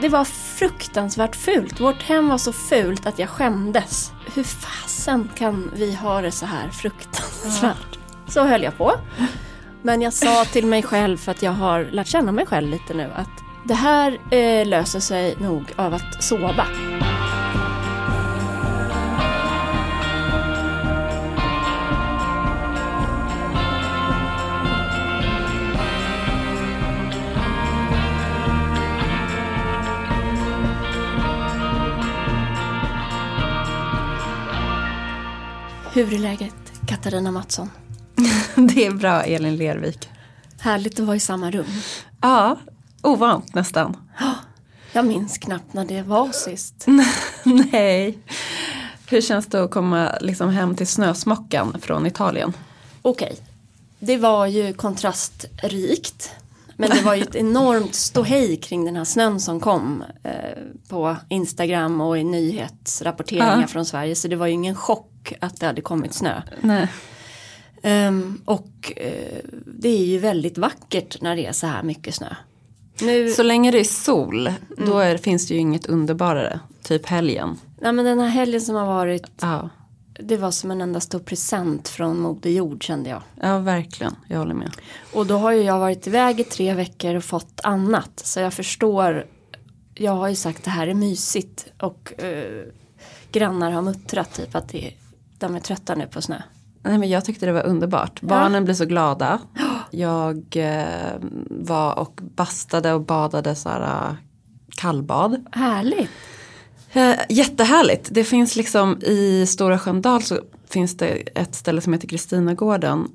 Det var fruktansvärt fult. Vårt hem var så fult att jag skämdes. Hur fasen kan vi ha det så här fruktansvärt? Så höll jag på. Men jag sa till mig själv, för att jag har lärt känna mig själv lite nu, att det här eh, löser sig nog av att sova. Hur är läget, Katarina Mattsson? Det är bra, Elin Lervik. Härligt att vara i samma rum. Ja, ovant nästan. Jag minns knappt när det var sist. Nej. Hur känns det att komma liksom hem till snösmockan från Italien? Okej, det var ju kontrastrikt. Men det var ju ett enormt ståhej kring den här snön som kom eh, på Instagram och i nyhetsrapporteringar Ja. från Sverige. Så det var ju ingen chock att det hade kommit snö. Ehm, och eh, det är ju väldigt vackert när det är så här mycket snö. Nu, Så länge det är sol, då är, finns det ju inget underbarare. Typ helgen. nej, men den här helgen som har varit, Ja, det var som en enda stor present från Moder Jord kände jag. ja verkligen. Jag håller med. Och då har ju jag varit iväg i tre veckor och fått annat. Så jag förstår. Jag har ju sagt det här är mysigt. Och eh, grannar har muttrat typ att det, de är trötta nu på snö. Nej, men jag tyckte det var underbart. Barnen blev så glada. Jag eh, var och bastade och badade så här, eh, kallbad. Härligt. Eh, jättehärligt. Det finns liksom i Stora Sköndal så finns det ett ställe som heter Kristinagården.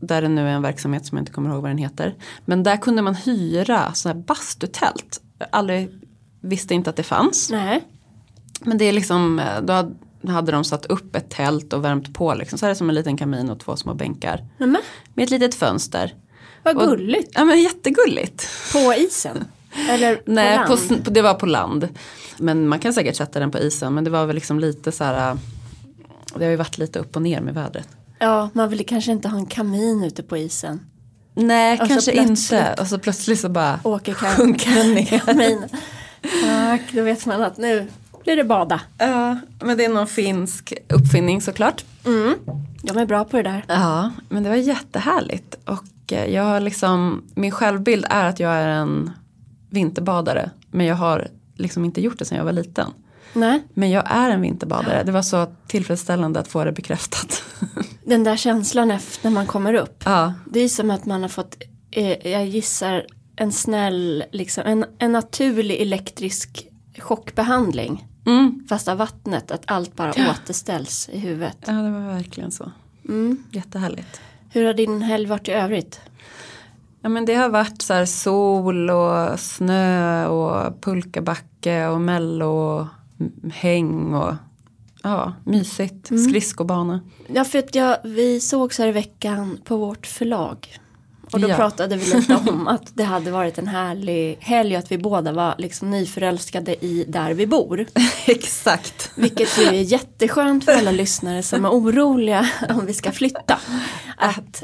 Där det nu är en verksamhet som jag inte kommer ihåg vad den heter. Men där kunde man hyra så här bastutält. Jag aldrig visste inte att det fanns. Nej. Men det är liksom, eh, då hade- de satt upp ett tält och värmt på liksom. Så är det som en liten kamin och två små bänkar. Nämen, Med ett litet fönster. vad Och- gulligt. Ja men jättegulligt. På isen? Eller på Nej, land? på, det var på land. Men man kan säkert sätta den på isen. Men det var väl liksom lite så här. Det har ju varit lite upp och ner med vädret. Ja, man vill kanske inte ha en kamin ute på isen. Nej, Och så kanske inte. Och så plötsligt så bara Åker sjunker den ner. Tack, då vet man att nu blir det bada. Ja, men det är någon finsk uppfinning såklart. Mm. De är bra på det där. Ja, men det var jättehärligt. Och eh, jag har liksom, min självbild är att jag är en vinterbadare. Men jag har liksom inte gjort det sedan jag var liten. Nej, Men jag är en vinterbadare. Det var så tillfredsställande att få det bekräftat. den där känslan efter när man kommer upp. ja, Det är som att man har fått, eh, jag gissar, en snäll, liksom, en, en naturlig elektrisk chockbehandling. mm. Fast av vattnet, att allt bara återställs i huvudet. ja, det var verkligen så. Mm. Jättehärligt. Hur har din helg varit i övrigt? Ja, men det har varit så här sol och snö och pulkabacke och mello och m- häng och ja, mysigt. Skridskobana. Ja, för att jag, vi sågs här i veckan på vårt förlag. Och då Ja. pratade vi lite om att det hade varit en härlig helg och att vi båda var liksom nyförälskade i där vi bor. Exakt. Vilket ju är jätteskönt för alla lyssnare som är oroliga om vi ska flytta. Att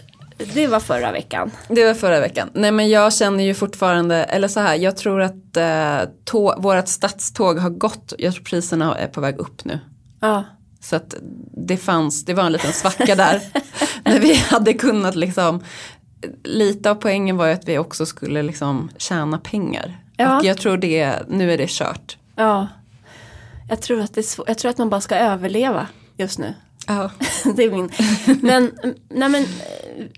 det var förra veckan. Det var förra veckan. Nej men jag känner ju fortfarande, eller så här, jag tror att eh, tå, vårat stadståg har gått, jag tror priserna är på väg upp nu. Ja, Så att det fanns, det var en liten svacka där. när vi hade kunnat liksom, lite av poängen var ju att vi också skulle liksom tjäna pengar. Ja. Och jag tror det, nu är det kört. ja. Jag tror, att det är svå- jag tror att man bara ska överleva just nu. Ja. det är min. Men, nej men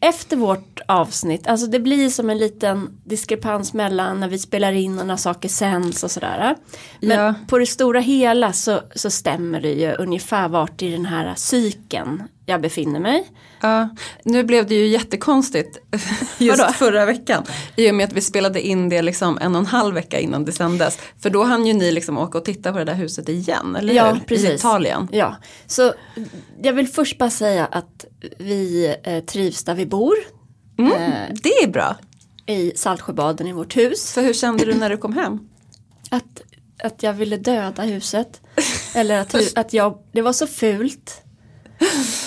efter vårt avsnitt, alltså det blir som en liten diskrepans mellan när vi spelar in och när saker sänds och sådär. Men Ja. på det stora hela så, så stämmer det ju ungefär vart i den här cykeln jag befinner mig. Ja, nu blev det ju jättekonstigt just Vadå? förra veckan. I och med att vi spelade in det liksom en och en halv vecka innan det sändes. För då hann ju ni liksom åka och titta på det där huset igen, eller Ja, hur? precis. I Italien. Ja, så jag vill först bara säga att vi eh, trivs där vi bor. Mm, Eh, det är bra. I Saltsjöbaden i vårt hus. Så hur kände du när du kom hem? Att, att jag ville döda huset. Eller att, att jag, det var så fult.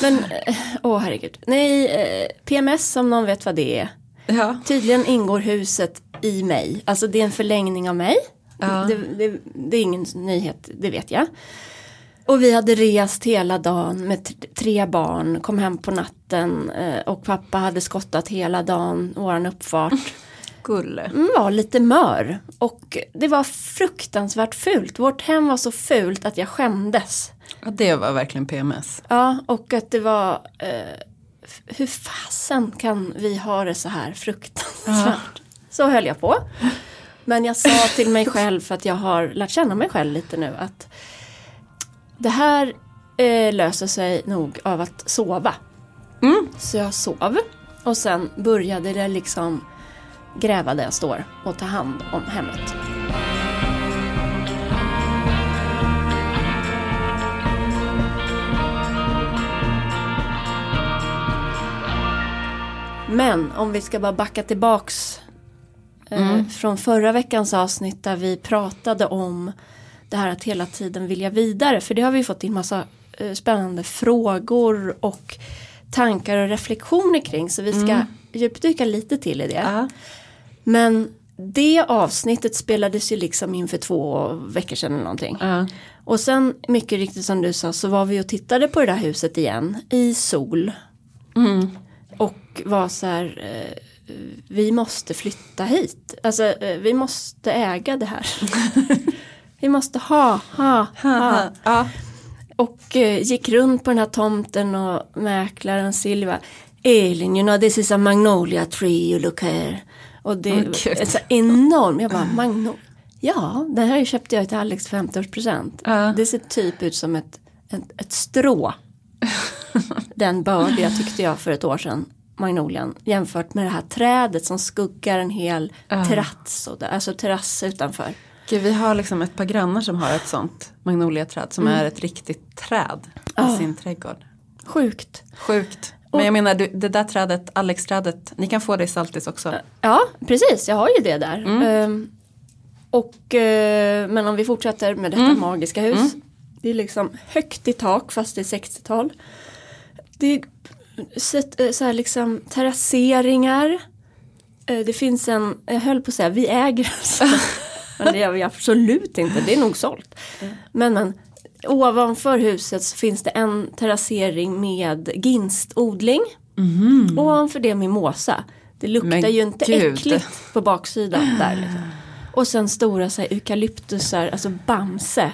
Men, eh, åh herregud. Nej, eh, PMS om någon vet vad det är. Ja, Tydligen ingår huset i mig. Alltså det är en förlängning av mig. Ja. Det, det, det är ingen nyhet, det vet jag. Och vi hade rest hela dagen med tre barn, kom hem på natten eh, och pappa hade skottat hela dagen, våran uppfart. Gulle. Mm, var lite mör och det var fruktansvärt fult. Vårt hem var så fult att jag skämdes. Ja, det var verkligen PMS. Ja, och att det var eh, hur fasen kan vi ha det så här fruktansvärt? Så höll jag på. Men jag sa till mig själv för att jag har lärt känna mig själv lite nu att det här eh, löser sig nog av att sova. Mm. Så jag sov och sen började det liksom gräva där jag står och ta hand om hemmet. Men om vi ska bara backa tillbaks eh, från förra veckans avsnitt där vi pratade om det här att hela tiden vilja vidare. För det har vi fått in massa eh, spännande frågor och tankar och reflektioner kring. Så vi ska djupdyka lite till i det. Ja. Men det avsnittet spelades ju liksom in för två veckor sedan eller någonting. Ja. Och sen mycket riktigt som du sa så var vi och tittade på det där huset igen i sol. Mm. Och var så här, eh, vi måste flytta hit. Alltså eh, vi måste äga det här. vi måste ha, ha, ha. Ja. Och eh, gick runt på den här tomten och mäklaren Silva. Elin, you know this is a magnolia tree you look here. Och det Åh, är så enormt. Jag bara, magnolia. Ja, den här köpte jag till Alex 50-årspresent. Ja. Det ser typ ut som ett, ett, ett strå. den bördiga tyckte jag för ett år sedan. Magnolian jämfört med det här trädet som skuggar en hel Ja. terrass, och alltså terrass utanför. Gud, vi har liksom ett par grannar som har ett sånt magnoliaträd som är ett riktigt träd i Ja. sin trädgård. Sjukt. Sjukt. Men jag menar det där trädet, Alex-trädet, ni kan få det i Saltis också. Ja, precis. Jag har ju det där. Mm. Ehm, och, eh, men om vi fortsätter med detta Mm. magiska hus. Det är liksom högt i tak fast det är 60-tal. Det är så, så här liksom terrasseringar. Eh, Det finns en, jag höll på att säga, vi äger. Men det gör vi absolut inte, det är nog sålt. Men, men ovanför huset så finns det en terrassering med ginstodling. Ovanför det mimosa. Det luktar Men ju inte gud. äckligt på baksidan där. Liksom. Och sen stora så här, eukalyptusar, alltså bamse.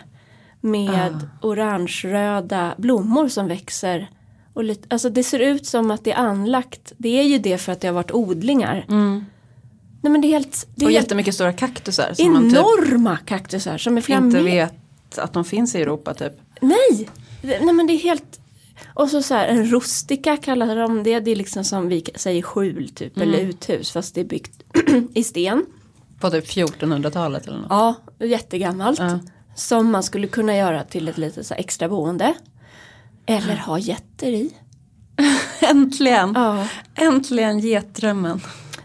Med orange-röda blommor som växer. Och lite, alltså det ser ut som att det är anlagt. Det är ju det för att det har varit odlingar. Nej men det är helt, det är Och helt jättemycket stora kaktusar som man typ enorma kaktusar som är flera inte vet att de finns i Europa typ. Nej! Nej men det är helt Och så så här en rustika kallar de det. Det är liksom som vi säger skjul typ eller uthus fast det är byggt i sten. På typ 1400-talet eller något. Ja, jättegammalt. Ja. Som man skulle kunna göra till ett litet så extra boende. Eller ha getter i. Äntligen! Ja. Äntligen getdrömmen.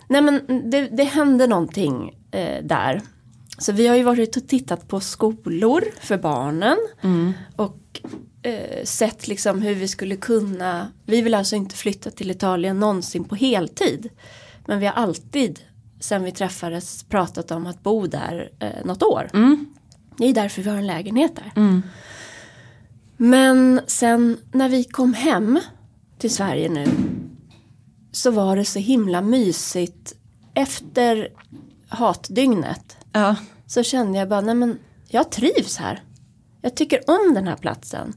Nej men det, det hände någonting eh, där. Så vi har ju varit och tittat på skolor för barnen. Och eh, sett liksom hur vi skulle kunna. Vi vill alltså inte flytta till Italien någonsin på heltid. Men vi har alltid sen vi träffades pratat om att bo där eh, något år. Det är därför vi har en lägenhet där. Men sen när vi kom hem till Sverige nu så var det så himla mysigt efter hatdygnet Ja. så kände jag bara, nej men jag trivs här. Jag tycker om den här platsen.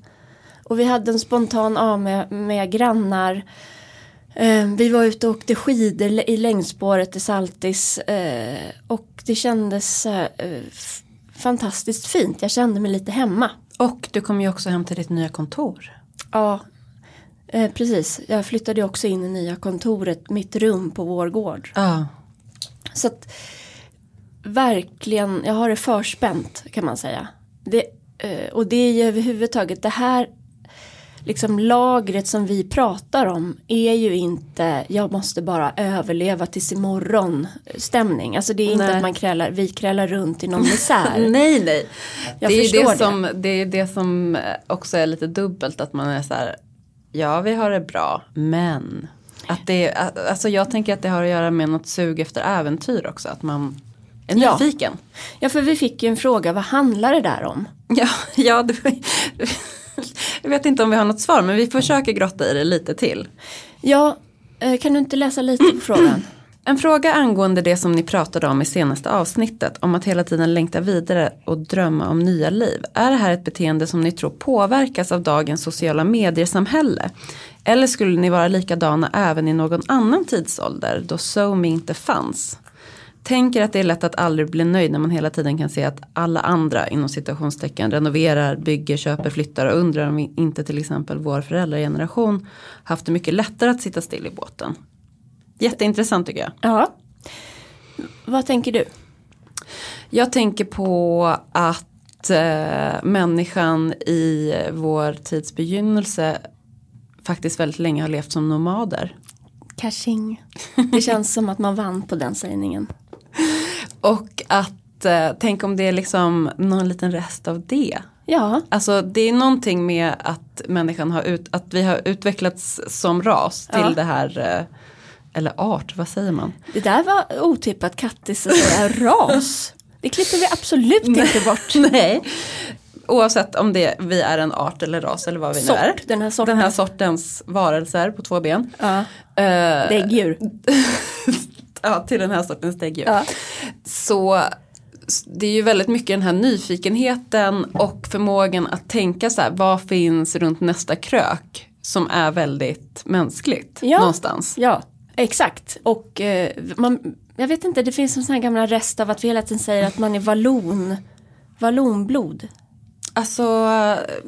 Och vi hade en spontan av med, med grannar. Eh, vi var ute och åkte skidor i längdspåret i Saltis. Eh, och det kändes eh, fantastiskt fint. Jag kände mig lite hemma. Och du kom ju också hem till ditt nya kontor. Ja, eh, precis. Jag flyttade också in i nya kontoret, mitt rum på vår gård. Ja. Så att verkligen, jag har det förspänt kan man säga. Det, eh, och det är ju överhuvudtaget det här liksom lagret som vi pratar om är ju inte jag måste bara överleva tills imorgon stämning. Alltså det är inte Nej. att man krälar, vi krälar runt i någon misär. Nej, nej. Jag det, är det, det. som, det är det som också är lite dubbelt. Att man är så här. Ja, vi har det bra. Men. Att det, alltså jag tänker att det har att göra med något sug efter äventyr också. Att man är Ja. nyfiken. Ja, för vi fick ju en fråga, vad handlar det där om? Ja, ja det jag vet inte om vi har något svar men vi försöker grotta i det lite till. Ja, eh, kan du inte läsa lite på frågan? En fråga angående det som ni pratade om i senaste avsnittet om att hela tiden längta vidare och drömma om nya liv. Är det här ett beteende som ni tror påverkas av dagens sociala mediesamhälle? Eller skulle ni vara likadana även i någon annan tidsålder då SoMe inte fanns? Tänker att det är lätt att aldrig bli nöjd när man hela tiden kan se att alla andra inom citationstecken renoverar, bygger, köper, flyttar och undrar om inte till exempel vår föräldrageneration haft det mycket lättare att sitta still i båten. Jätteintressant tycker jag. Ja. Vad tänker du? Jag tänker på att eh, människan i vår tids begynnelse faktiskt väldigt länge har levt som nomader. Cashing. Det känns som att man vann på den sägningen. Och att eh, tänk om det är liksom någon liten rest av det. Ja, Alltså det är någonting med att människan har ut, att vi har utvecklats som ras till Ja. det här eh, eller art, vad säger man? det där var otippat Kattis att säga ras. Det klipper vi absolut inte bort. Nej. Oavsett om det, vi är en art eller ras eller vad vi nu är. Sort, den här sorten. Den här sortens varelser på två ben. Ja, Eh, däggdjur. ja, till den här sortens däggdjur. Ja. Så det är ju väldigt mycket den här nyfikenheten och förmågan att tänka så här, vad finns runt nästa krök som är väldigt mänskligt Ja. någonstans. Ja, exakt. Och eh, man, jag vet inte, det finns en sån här gamla rest av att vi hela tiden säger att man är vallon. Vallonblod. Alltså,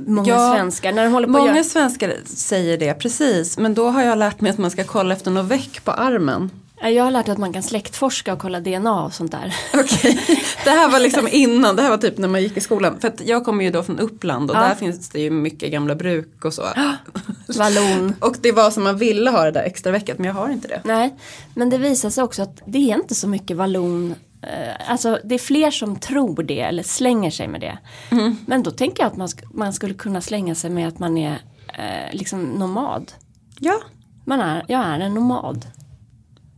Många ja, svenskar. När de håller på Många göra- svenskar säger det, precis. Men då har jag lärt mig att man ska kolla efter något väck på armen. Ja, Jag har lärt att man kan släktforska och kolla DNA och sånt där. Okej, det här var liksom innan, det här var typ när man gick i skolan. För att jag kommer ju då från Uppland och Ja. där finns det ju mycket gamla bruk och så. Vallon. Och det var som man ville ha det där extra veckat men jag har inte det. Nej, men det visar sig också att det är inte så mycket vallon. Eh, Alltså det är fler som tror det eller slänger sig med det. Men då tänker jag att man, sk- man skulle kunna slänga sig med att man är eh, liksom nomad. Ja, Man är, jag är en nomad.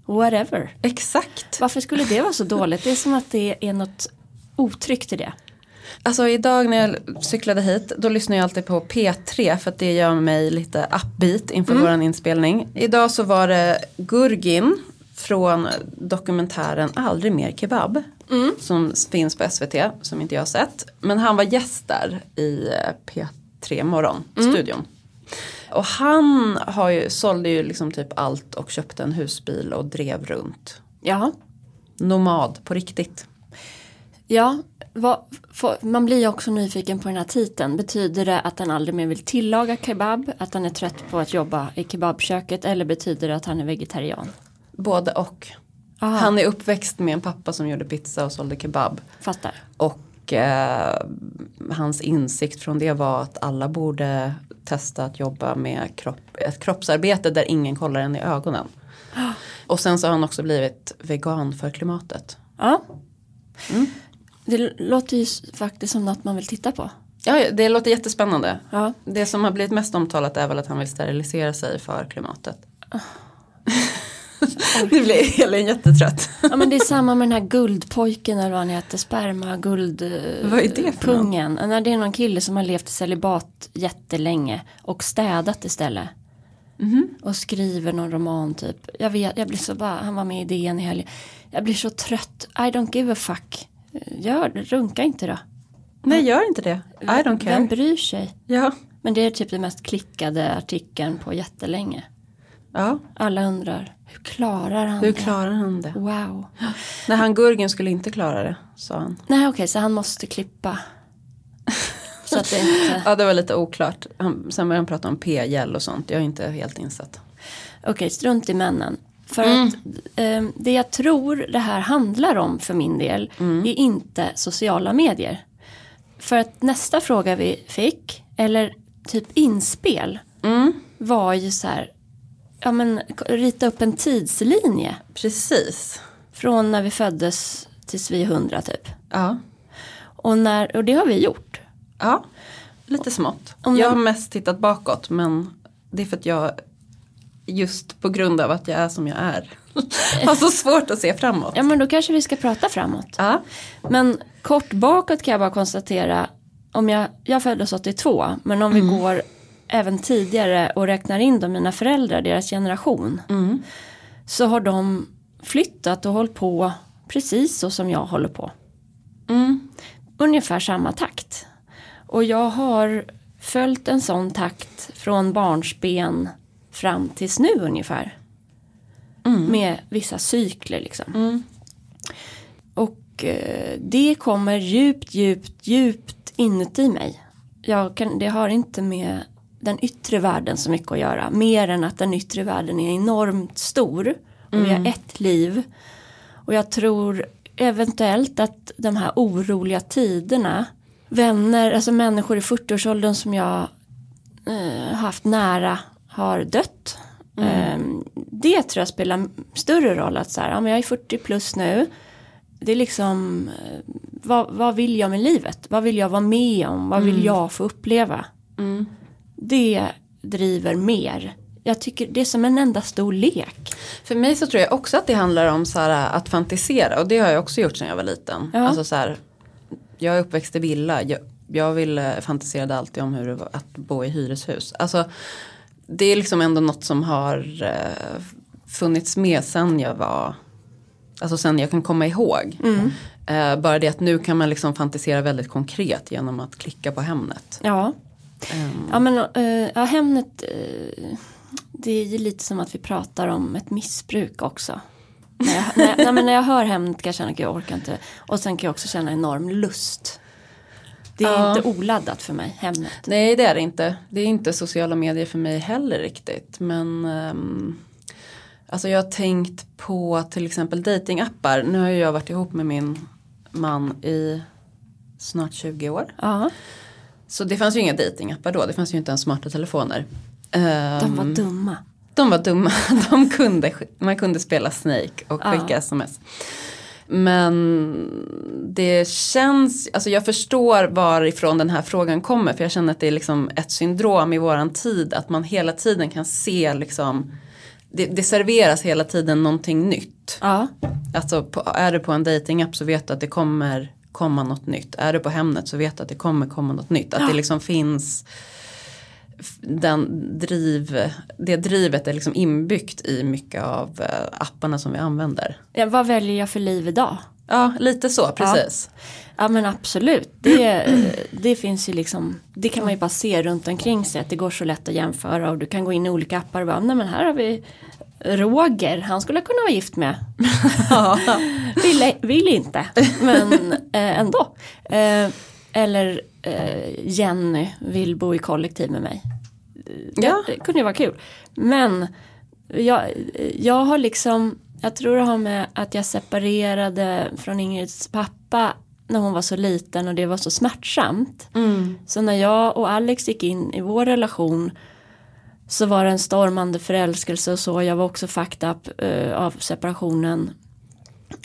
Whatever. exakt. Varför skulle det vara så dåligt? Det är som att det är något otryggt i det. Alltså idag när jag cyklade hit då lyssnar jag alltid på P3 för att det gör mig lite upbeat inför våran inspelning. Idag så var det Gurgin från dokumentären Aldrig mer kebab. Som finns på SVT som inte jag har sett. Men han var gäst där i eh, P3 morgon, studion. Och han har ju, sålde ju liksom typ allt och köpte en husbil och drev runt. Ja, Nomad på riktigt. ja vad, får- man blir ju också nyfiken på den här titeln. Betyder det att han aldrig mer vill tillaga kebab? Att han är trött på att jobba i kebabköket? Eller betyder det att han är vegetarian? Både och. Aha. Han är uppväxt med en pappa som gjorde pizza och sålde kebab. Fattar. Och eh, hans insikt från det var att alla borde testa att jobba med kropp, ett kroppsarbete där ingen kollar en i ögonen. Och sen så har han också blivit vegan för klimatet. Ja. Det l- låter ju faktiskt som något man vill titta på. Ja, det låter jättespännande. Ja. Det som har blivit mest omtalat är väl att han vill sterilisera sig för klimatet. nu blir Elin jättetrött. ja men det är samma med den här guldpojken eller vad han heter. Sperma, guld, eh, Vad är det för pungen. När det är någon kille som har levt i celibat jättelänge och städat istället. Mhm. Och skriver någon roman typ. Jag vet, jag blir så bara, han var med i DN i helgen. Jag blir så trött. I don't give a fuck. Gör runka inte då. Nej, gör inte det. I don't care. Vem bryr sig? Ja. Men det är typ den mest klickade artikeln på jättelänge. Ja, Alla undrar, hur klarar han hur det? klarar han det? Wow. Nej, han Gurgen skulle inte klara det, sa han. Nej okej, så han måste klippa. så att det inte... Ja, det var lite oklart. Han, sen började han prata om p-gel och sånt. Jag är inte helt insatt. Okej, strunt i männen. För att eh, det jag tror det här handlar om för min del är inte sociala medier. För att nästa fråga vi fick, eller typ inspel, var ju så här, ja men rita upp en tidslinje Precis. från när vi föddes tills vi är hundra typ. Ja. Och, när, och det har vi gjort. Ja, lite smått. Om jag har mest tittat bakåt men det är för att jag just på grund av att jag är som jag är har så svårt att se framåt. Ja men då kanske vi ska prata framåt. Ja. Men kort bakåt kan jag bara konstatera. Om jag, jag föddes 82. Men om vi går även tidigare och räknar in då mina föräldrar, deras generation. Så har de flyttat och hållit på precis så som jag håller på. Ungefär samma takt. Och jag har följt en sån takt från barnsben fram tills nu ungefär. Med vissa cykler liksom. Och eh, det kommer djupt, djupt, djupt inuti mig. Jag kan, det har inte med den yttre världen så mycket att göra. Mer än att den yttre världen är enormt stor. Och vi har ett liv. Och jag tror eventuellt att de här oroliga tiderna. Vänner, alltså människor i 40-årsåldern som jag eh, haft nära har dött. Eh, det tror jag spelar större roll att så här, ja, men jag är 40 plus nu. Det är liksom, eh, vad, vad vill jag med livet? Vad vill jag vara med om? Vad vill jag få uppleva? Det driver mer. Jag tycker det är som en enda stor lek. För mig så tror jag också att det handlar om så här, att fantisera och det har jag också gjort sedan jag var liten. Ja. Alltså så här, jag är uppväxt i villa, jag, jag ville, fantiserade alltid om hur det var att bo i hyreshus. Alltså, det är liksom ändå något som har eh, funnits med sen jag var, alltså sen jag kan komma ihåg. Eh, bara det att nu kan man liksom fantisera väldigt konkret genom att klicka på Hemnet. Ja, Ehm, ja men eh, ja, Hemnet. eh, det är ju lite som att vi pratar om ett missbruk också. När jag, när, nej, men när jag hör Hemnet kan jag känna att jag orkar inte. Och sen kan jag också känna enorm lust. Det är Ja. inte oladdat för mig, Hemnet. Nej det är det inte. Det är inte sociala medier för mig heller riktigt. Men ehm, alltså jag har tänkt på till exempel datingappar. Nu har jag varit ihop med min man i snart 20 år. Ja, Så det fanns ju inga datingappar då. Det fanns ju inte ens smarta telefoner. de Ehm, var dumma. de var dumma. De kunde, man kunde spela Snake och Ja. skicka sms. Men det känns, alltså jag förstår varifrån den här frågan kommer. För jag känner att det är liksom ett syndrom i våran tid. Att man hela tiden kan se liksom, det, det serveras hela tiden någonting nytt. Ja, Alltså på, är du på en datingapp så vet du att det kommer komma något nytt. Är du på Hemnet så vet du att det kommer komma något nytt. Att det liksom finns den driv, det drivet är liksom inbyggt i mycket av eh, apparna som vi använder. ja, vad väljer jag för liv idag? Ja, lite så, precis. Ja men absolut. Det, det finns ju liksom, det kan man ju bara se runt omkring sig att det går så lätt att jämföra och du kan gå in i olika appar och bara, nej men här har vi Roger, han skulle kunna vara gift med. vill, vill inte, men eh, ändå. Eh, eller eh, Jenny vill bo i kollektiv med mig. Det, Ja. det kunde ju vara kul. Men jag, jag har liksom, jag tror det har med att jag separerade från Ingrids pappa när hon var så liten och det var så smärtsamt. Så när jag och Alex gick in i vår relation så var det en stormande förälskelse och så. Jag var också fucked up eh, av separationen.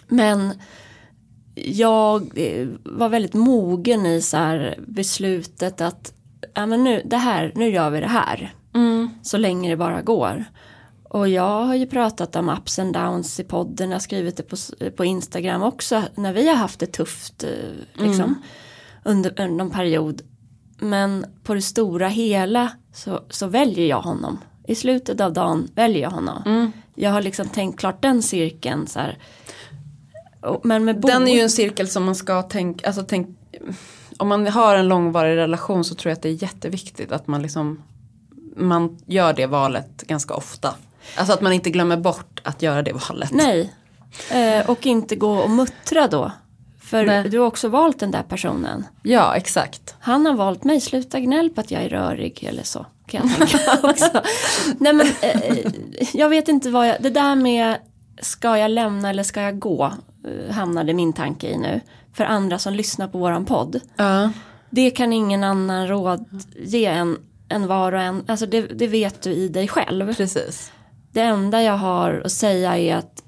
Men jag eh, var väldigt mogen i så här beslutet att ja, men nu, det här, nu gör vi det här. Så länge det bara går. Och jag har ju pratat om ups and downs i podden, jag har skrivit det på, på Instagram också när vi har haft det tufft eh, liksom, under, under en period. Men på det stora hela så, så väljer jag honom. I slutet av dagen väljer jag honom. Jag har liksom tänkt klart den cirkeln så här. Men med Den är ju en cirkel som man ska tänka, alltså tänk, om man har en långvarig relation så tror jag att det är jätteviktigt att man liksom, man gör det valet ganska ofta. Alltså att man inte glömmer bort att göra det valet. Nej. Eh, och inte gå och muttra då. För Nej. du har också valt den där personen. Ja, exakt. Han har valt mig, sluta gnäll på att jag är rörig eller så. Kan jag tänka också. Nej men eh, jag vet inte vad jag, det där med ska jag lämna eller ska jag gå eh, hamnade min tanke i nu. För andra som lyssnar på våran podd. Ja. Det kan ingen annan råd ge än, än var och en, alltså det, det vet du i dig själv. Precis. Det enda jag har att säga är att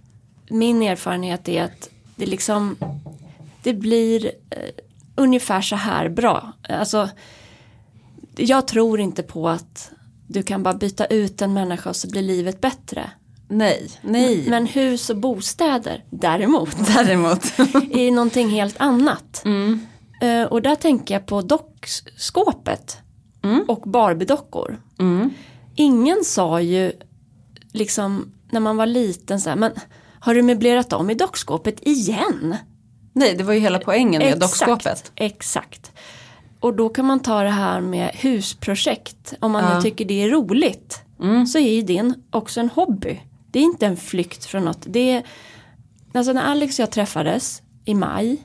min erfarenhet är att det liksom det blir eh, ungefär så här bra. Alltså jag tror inte på att du kan bara byta ut en människa och så blir livet bättre. Nej, nej. Men hus och bostäder däremot Däremot. är någonting helt annat. Mm. Eh, och där tänker jag på dockskåpet Mm. och Barbiedockor. Mm. Ingen sa ju liksom när man var liten så här, men har du möblerat om i dockskåpet igen? Nej, det var ju hela poängen med dockskåpet. Exakt. Och då kan man ta det här med husprojekt. Om man Ja. tycker det är roligt. Mm. Så är ju det också en hobby. Det är inte en flykt från något. Det är, alltså när Alex och jag träffades i maj.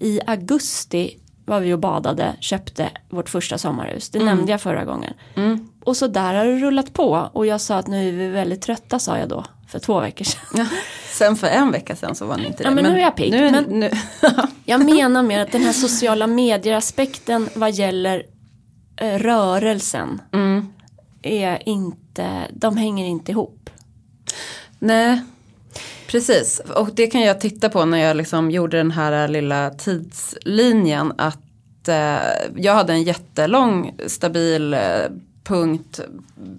I augusti var vi och badade, köpte vårt första sommarhus. Det nämnde jag förra gången. Mm. Och så där har det rullat på. Och jag sa att nu är vi väldigt trötta sa jag då. För två veckor sedan. Ja. Sen för en vecka sedan så var ni inte Ja, det. men nu är jag pigg. Nu, Men- nu, Jag menar mer att den här sociala medier-aspekten vad gäller eh, rörelsen mm. är inte, de hänger inte ihop. Nej, precis. Och det kan jag titta på när jag liksom gjorde den här lilla tidslinjen. Att eh, jag hade en jättelång stabil eh, punkt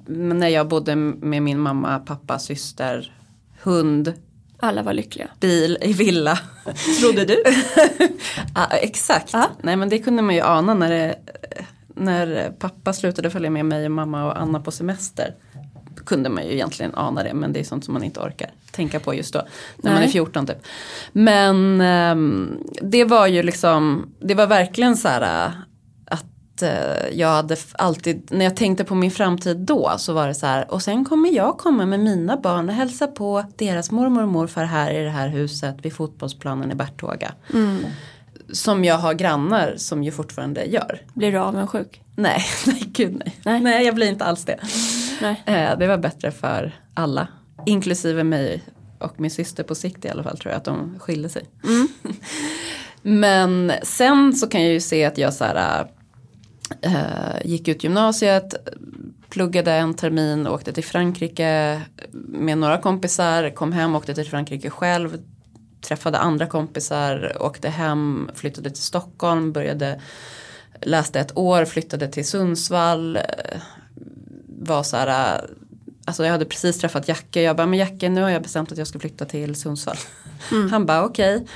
när jag bodde med min mamma, pappa, syster, hund, Alla var lyckliga. bil i villa. Trodde du? Ja, exakt. Ja. Nej men det kunde man ju ana när, det, när pappa slutade följa med mig och mamma och Anna på semester. Kunde man ju egentligen ana det men det är sånt som man inte orkar tänka på just då. När man Nej. är 14 typ. Men ehm, det var ju liksom, det var verkligen så här att eh, jag hade alltid, när jag tänkte på min framtid då så var det så här och sen kommer jag komma med mina barn och hälsa på deras mormor och morfar här i det här huset vid fotbollsplanen i Bertåga. Som jag har grannar som ju fortfarande gör. Blir du avundsjuk? Nej, nej gud nej. Nej. Nej, jag blir inte alls det. Nej. Eh, det var bättre för alla. Inklusive mig och min syster på sikt i alla fall tror jag att de skilde sig. Men sen så kan jag ju se att jag så här, eh, gick ut gymnasiet, pluggade en termin, åkte till Frankrike med några kompisar, kom hem, åkte till Frankrike själv, träffade andra kompisar, åkte hem, flyttade till Stockholm, började läste ett år, flyttade till Sundsvall, eh, var så här, eh, alltså jag hade precis träffat Jacke, jag bara, men Jacke nu har jag bestämt att jag ska flytta till Sundsvall. Han bara, okej.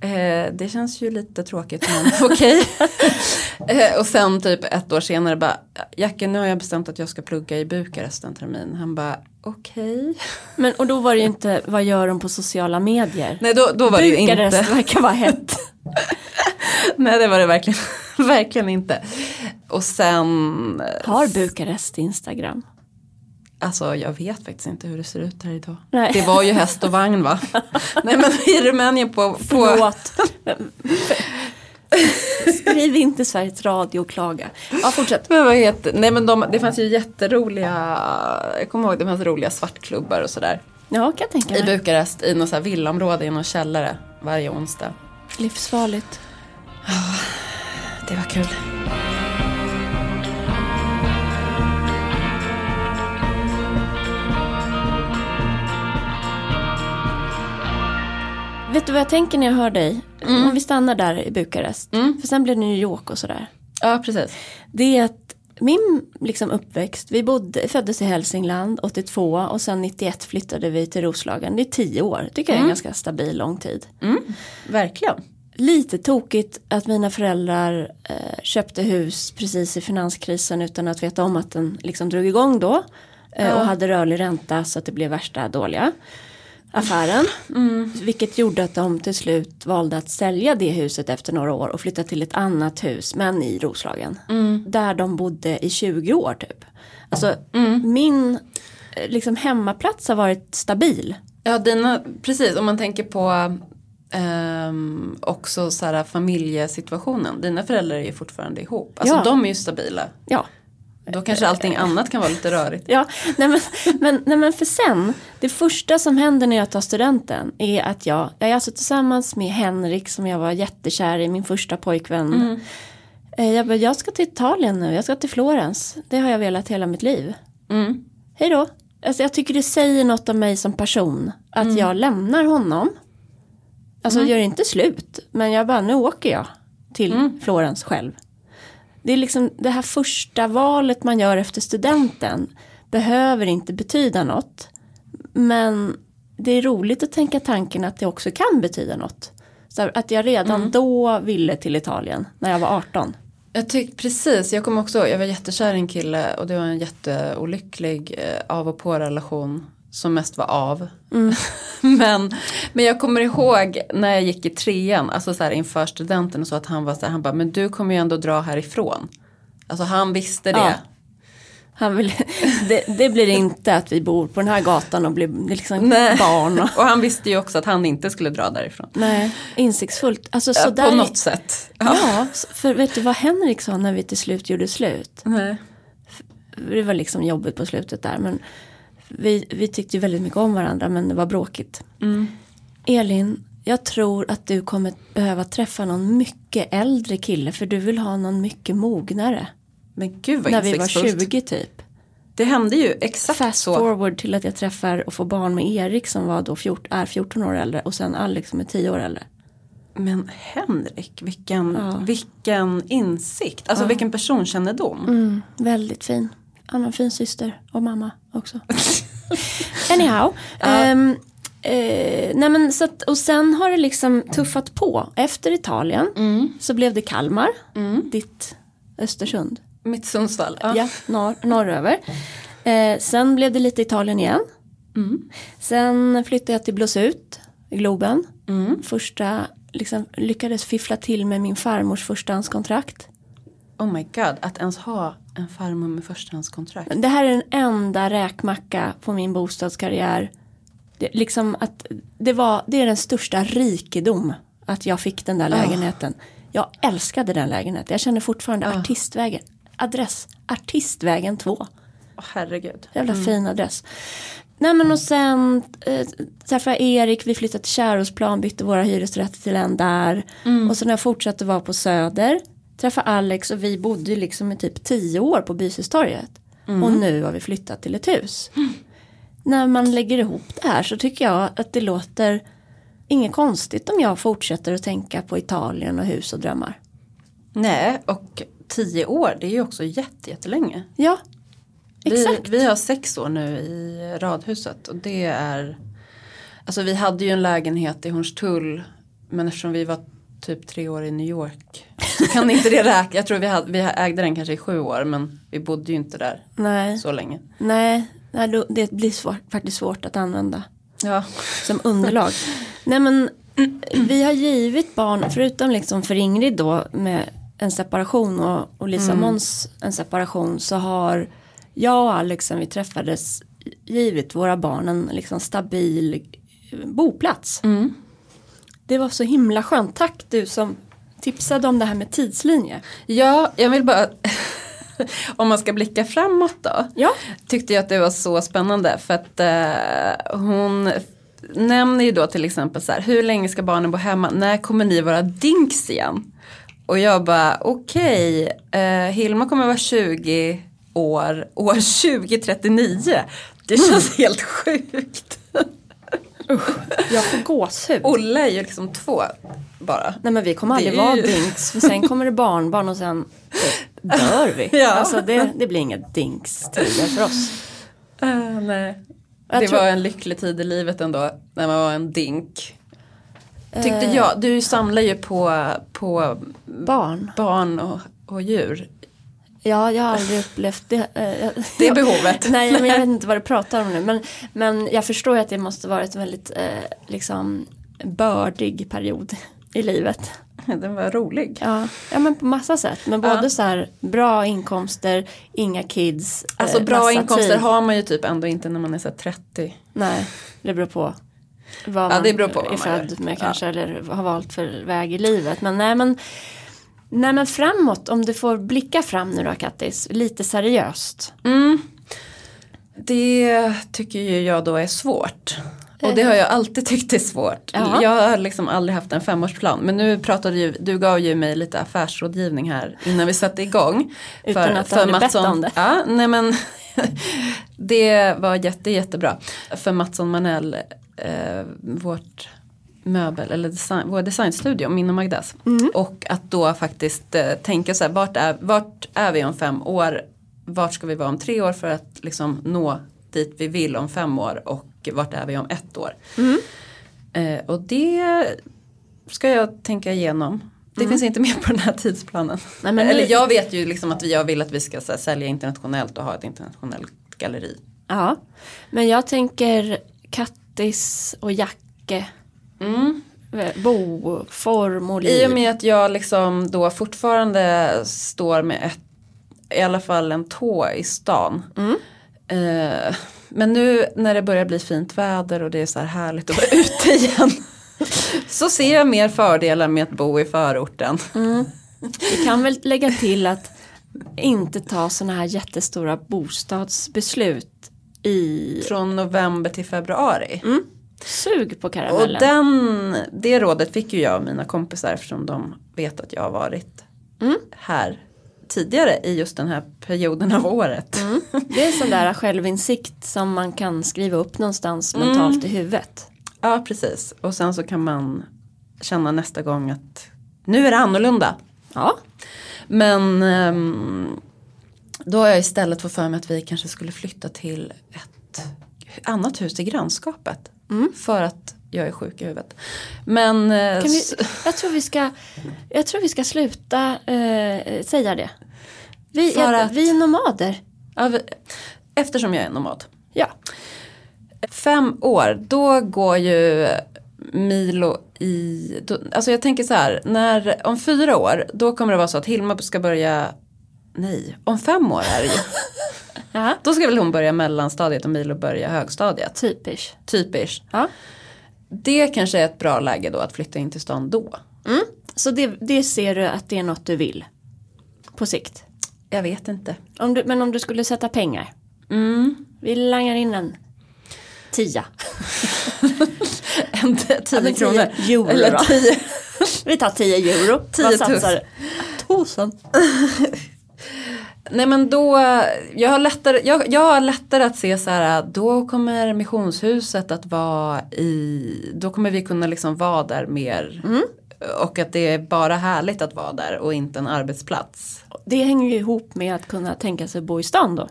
Eh, det känns ju lite tråkigt men okej. eh, och sen typ ett år senare bara, Jacke nu har jag bestämt att jag ska plugga i Bukarest en termin. Han bara, okej. Men, och då var det ju inte, vad gör de på sociala medier? Nej då, då var det ju Bukarest inte. verkar vara hett. Nej det var det verkligen, verkligen inte. Och sen, eh, Har Bukarest Instagram? Alltså jag vet faktiskt inte hur det ser ut här idag. Nej. Det var ju häst och vagn va? Nej men i Rumänien på, på Förlåt. Skriv inte Sveriges Radio och klaga. Ja, fortsätt. men vad heter, nej men de, det fanns ju jätteroliga, jag kommer ihåg det fanns roliga svartklubbar och sådär. Ja, kan jag tänka I mig. Bukarest i något så här villaområde i någon källare varje onsdag. Livsfarligt. Det var kul. Vet du vad jag tänker när jag hör dig? Om vi stannar där i Bukarest. Mm. För sen blir det New York och sådär. Ja precis. Det är att min liksom, uppväxt, vi bodde, föddes i Hälsingland 82 och sen 91 flyttade vi till Roslagen. Det är tio år, tycker jag är en ganska stabil lång tid. Verkligen. Lite tokigt att mina föräldrar eh, köpte hus precis i finanskrisen utan att veta om att den liksom drog igång då. Eh, Och hade rörlig ränta så att det blev värsta dåliga affären. Vilket gjorde att de till slut valde att sälja det huset efter några år och flytta till ett annat hus men i Roslagen. Där de bodde i 20 år typ. Alltså min eh, liksom hemmaplats har varit stabil. Ja dina, precis om man tänker på ehm, också så här familjesituationen. Dina föräldrar är ju fortfarande ihop. Alltså Ja. de är ju stabila. Ja, Då kanske allting annat kan vara lite rörigt. Ja, nej men, men, nej men för sen, det första som händer när jag tar studenten är att jag, jag är alltså tillsammans med Henrik som jag var jättekär i, min första pojkvän. Eh, Jag bara, jag ska till Italien nu, jag ska till Florens. Det har jag velat hela mitt liv. Mm. Hej då. Alltså jag tycker det säger något om mig som person. Att jag lämnar honom. Alltså gör inte slut. Men jag bara, nu åker jag till Florens själv. Det är liksom det här första valet man gör efter studenten. Behöver inte betyda något. men det är roligt att tänka tanken att det också kan betyda något. Så att jag redan då ville till Italien när jag var 18. Jag tyckte precis, jag kommer också jag var jättekär i en kille och det var en jätteolycklig eh, av och på relation som mest var av. men, men jag kommer ihåg när jag gick i trean, alltså så här inför studenten och så att han var så här, han bara, men du kommer ju ändå dra härifrån. Alltså han visste det. Ja. Han vill, det, det blir inte att vi bor på den här gatan och blir liksom Nej. barn. Och, Och han visste ju också att han inte skulle dra därifrån. nej, insiktsfullt. Alltså, så Ja, där, på något sätt. Ja, för vet du vad Henrik sa när vi till slut gjorde slut? Nej. Det var liksom jobbigt på slutet där. Men vi, vi tyckte väldigt mycket om varandra men det var bråkigt. Elin, jag tror att du kommer behöva träffa någon mycket äldre kille för du vill ha någon mycket mognare. Men gud vad När vi var insiktsfullt. 20 typ. Det hände ju exakt Fast så. forward till att jag träffar och får barn med Erik som var då 14, är 14 år äldre och sen Alex som är 10 år äldre. Men Henrik, vilken, Ja. vilken insikt. Alltså vilken personkännedom. Mm, väldigt fin. Han har en fin syster och mamma också. Anyhow. ehm, eh, nej men så att, och sen har det liksom tuffat på. Efter Italien så blev det Kalmar. Ditt Östersund. Mitt Sundsvall. Ja. Ja, norr, norröver. Eh, sen blev det lite Italien igen. Sen flyttade jag till Blåsut i Globen. Första, liksom, lyckades fiffla till med min farmors förstahandskontrakt. Oh my god, att ens ha en farmor med förstahandskontrakt. Det här är den enda räkmacka på min bostadskarriär. Det, liksom att det, var, det är den största rikedom att jag fick den där lägenheten. Jag älskade den lägenheten. Jag känner fortfarande Artistvägen. Adress Artistvägen 2. Åh herregud. Jävla fin adress. Nej men och sen eh, träffade jag Erik, vi flyttade till Kärrosplan, bytte våra hyresrätter till en där. Och sen har jag fortsatt att vara på Söder. Träffade Alex och vi bodde liksom i typ tio år på Bysestorget. Och nu har vi flyttat till ett hus. När man lägger ihop det här så tycker jag att det låter inget konstigt om jag fortsätter att tänka på Italien och hus och drömmar. Nej, och tio år, det är ju också jätte, jättelänge. Ja, Vi, exakt. vi har sex år nu i radhuset och det är Alltså vi hade ju en lägenhet i Hornstull men eftersom vi var typ tre år i New York så kan inte det räkna. Jag tror vi, hade, vi ägde den kanske i sju år men vi bodde ju inte där Nej, så länge. nej, det blir svårt, faktiskt svårt att använda. Ja, som underlag. Nej men vi har givit barn, förutom liksom för Ingrid då med en separation och, och Lisa Måns en separation så har jag och Alex sen vi träffades givit våra barn en liksom stabil boplats. Det var så himla skönt. Tack du som tipsade om det här med tidslinje. ja jag vill bara om man ska blicka framåt då. Ja, tyckte jag att det var så spännande för att eh, hon nämner ju då till exempel så här, hur länge ska barnen bo hemma, när kommer ni vara dinks igen? Och jag bara okej, eh, Hilma kommer vara 20 år, år 2039. Det känns helt sjukt. Jag får gåshud. Olle är ju liksom två bara. Nej men vi kommer aldrig är vara ju- dinks för sen kommer det barnbarn och sen dör vi. Ja. Alltså det, det blir inga dinks-tider för oss. Uh, nej. Jag det tror- var en lycklig tid i livet ändå när man var en dink. Tyckte Eh. jag, du samlar ju på, på Barn. barn och, och djur. Ja, jag har aldrig upplevt det. eh, Det behovet. Nej, men jag vet inte vad du pratar om nu. Men, men jag förstår ju att det måste vara ett väldigt eh, liksom bördig period i livet. Den var rolig. Ja, ja men på massa sätt. Men Ja. både så här bra inkomster, inga kids. eh, Alltså bra inkomster tid. har man ju typ ändå inte när man är så här 30. Nej, det beror på vad Ja, man det beror på vad är man född gör. med kanske eller har valt för väg i livet. Men nej men, nej men framåt, om du får blicka fram nu då Kattis, lite seriöst. Mm. Det tycker ju jag då är svårt. Och det har jag alltid tyckt är svårt. Ja. Jag har liksom aldrig haft en femårsplan. Men nu pratade ju, du gav ju mig lite affärsrådgivning här innan vi satte igång. Utan att du hade bett om det. Ja, nej men det var jätte, jättebra. För Mattsson Manell, eh, vårt möbel eller design, vår designstudio, min och Magdas. Mm. Och att då faktiskt eh, tänka så här, vart är, vart är vi om fem år? Vart ska vi vara om tre år för att liksom nå dit vi vill om fem år? Och vart är vi om ett år. Mm. Eh, och det ska jag tänka igenom. Det finns inte med på den här tidsplanen. Mm. Nej, men Eller jag vet ju liksom att jag vill att vi ska här, sälja internationellt och ha ett internationellt galleri. Ja, men jag tänker Kattis och Jacke. Mm. Boform och liv. I och med att jag liksom då fortfarande står med ett, i alla fall en tå i stan. Mm. Eh, men nu när det börjar bli fint väder och det är så här härligt att vara ute igen. så ser jag mer fördelar med att bo i förorten. Vi kan väl lägga till att inte ta sådana här jättestora bostadsbeslut i Från november till februari. Sug på Och karamellen. den, det rådet fick ju jag av mina kompisar eftersom de vet att jag har varit Mm. här tidigare i just den här perioden av året. Mm. Det är sån där självinsikt som man kan skriva upp någonstans Mm. mentalt i huvudet. Ja precis och sen så kan man känna nästa gång att nu är det annorlunda. Ja, Men ehm, då har jag istället fått för mig att vi kanske skulle flytta till ett annat hus i grannskapet. För att jag är sjuk i huvudet. Men eh, vi, jag, tror vi ska, jag tror vi ska sluta eh, säga det. Vi, är, att- vi är nomader. ja, vi- eftersom jag är nomad. Ja, Fem år, då går ju Milo i, då, alltså jag tänker så här, när, om fyra år då kommer det vara så att Hilma ska börja, nej, om fem år är det ju. ja. Då ska väl hon börja mellanstadiet och Milo börja högstadiet. typisch. Typiskt. Ja. Det kanske är ett bra läge då att flytta in till stan då. Mm. Så det, det ser du att det är något du vill på sikt. Jag vet inte. Om du, men om du skulle sätta pengar. Mm. Vi langar in en tia. En tio tio kronor. euro Eller tio. Vi tar 10 euro. Tio du? Tusen. Nej men då, jag har, lättare, jag, jag har lättare att se så här, då kommer missionshuset att vara i, då kommer vi kunna liksom vara där mer. Och att det är bara härligt att vara där och inte en arbetsplats. Det hänger ju ihop med att kunna tänka sig bo i stan då.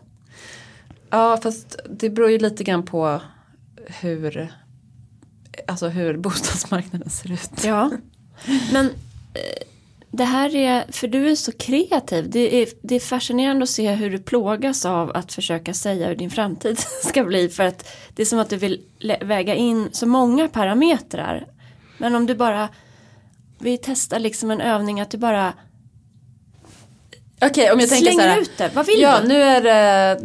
Ja fast det beror ju lite grann på hur, alltså hur bostadsmarknaden ser ut. Ja. Men eh, det här är, för du är så kreativ. Det är, det är fascinerande att se hur du plågas av att försöka säga hur din framtid ska bli. För att det är som att du vill väga in så många parametrar. Men om du bara, vi testar liksom en övning att du bara Okej om jag tänker så slänger här. ut det. Vad vill Ja du? nu är det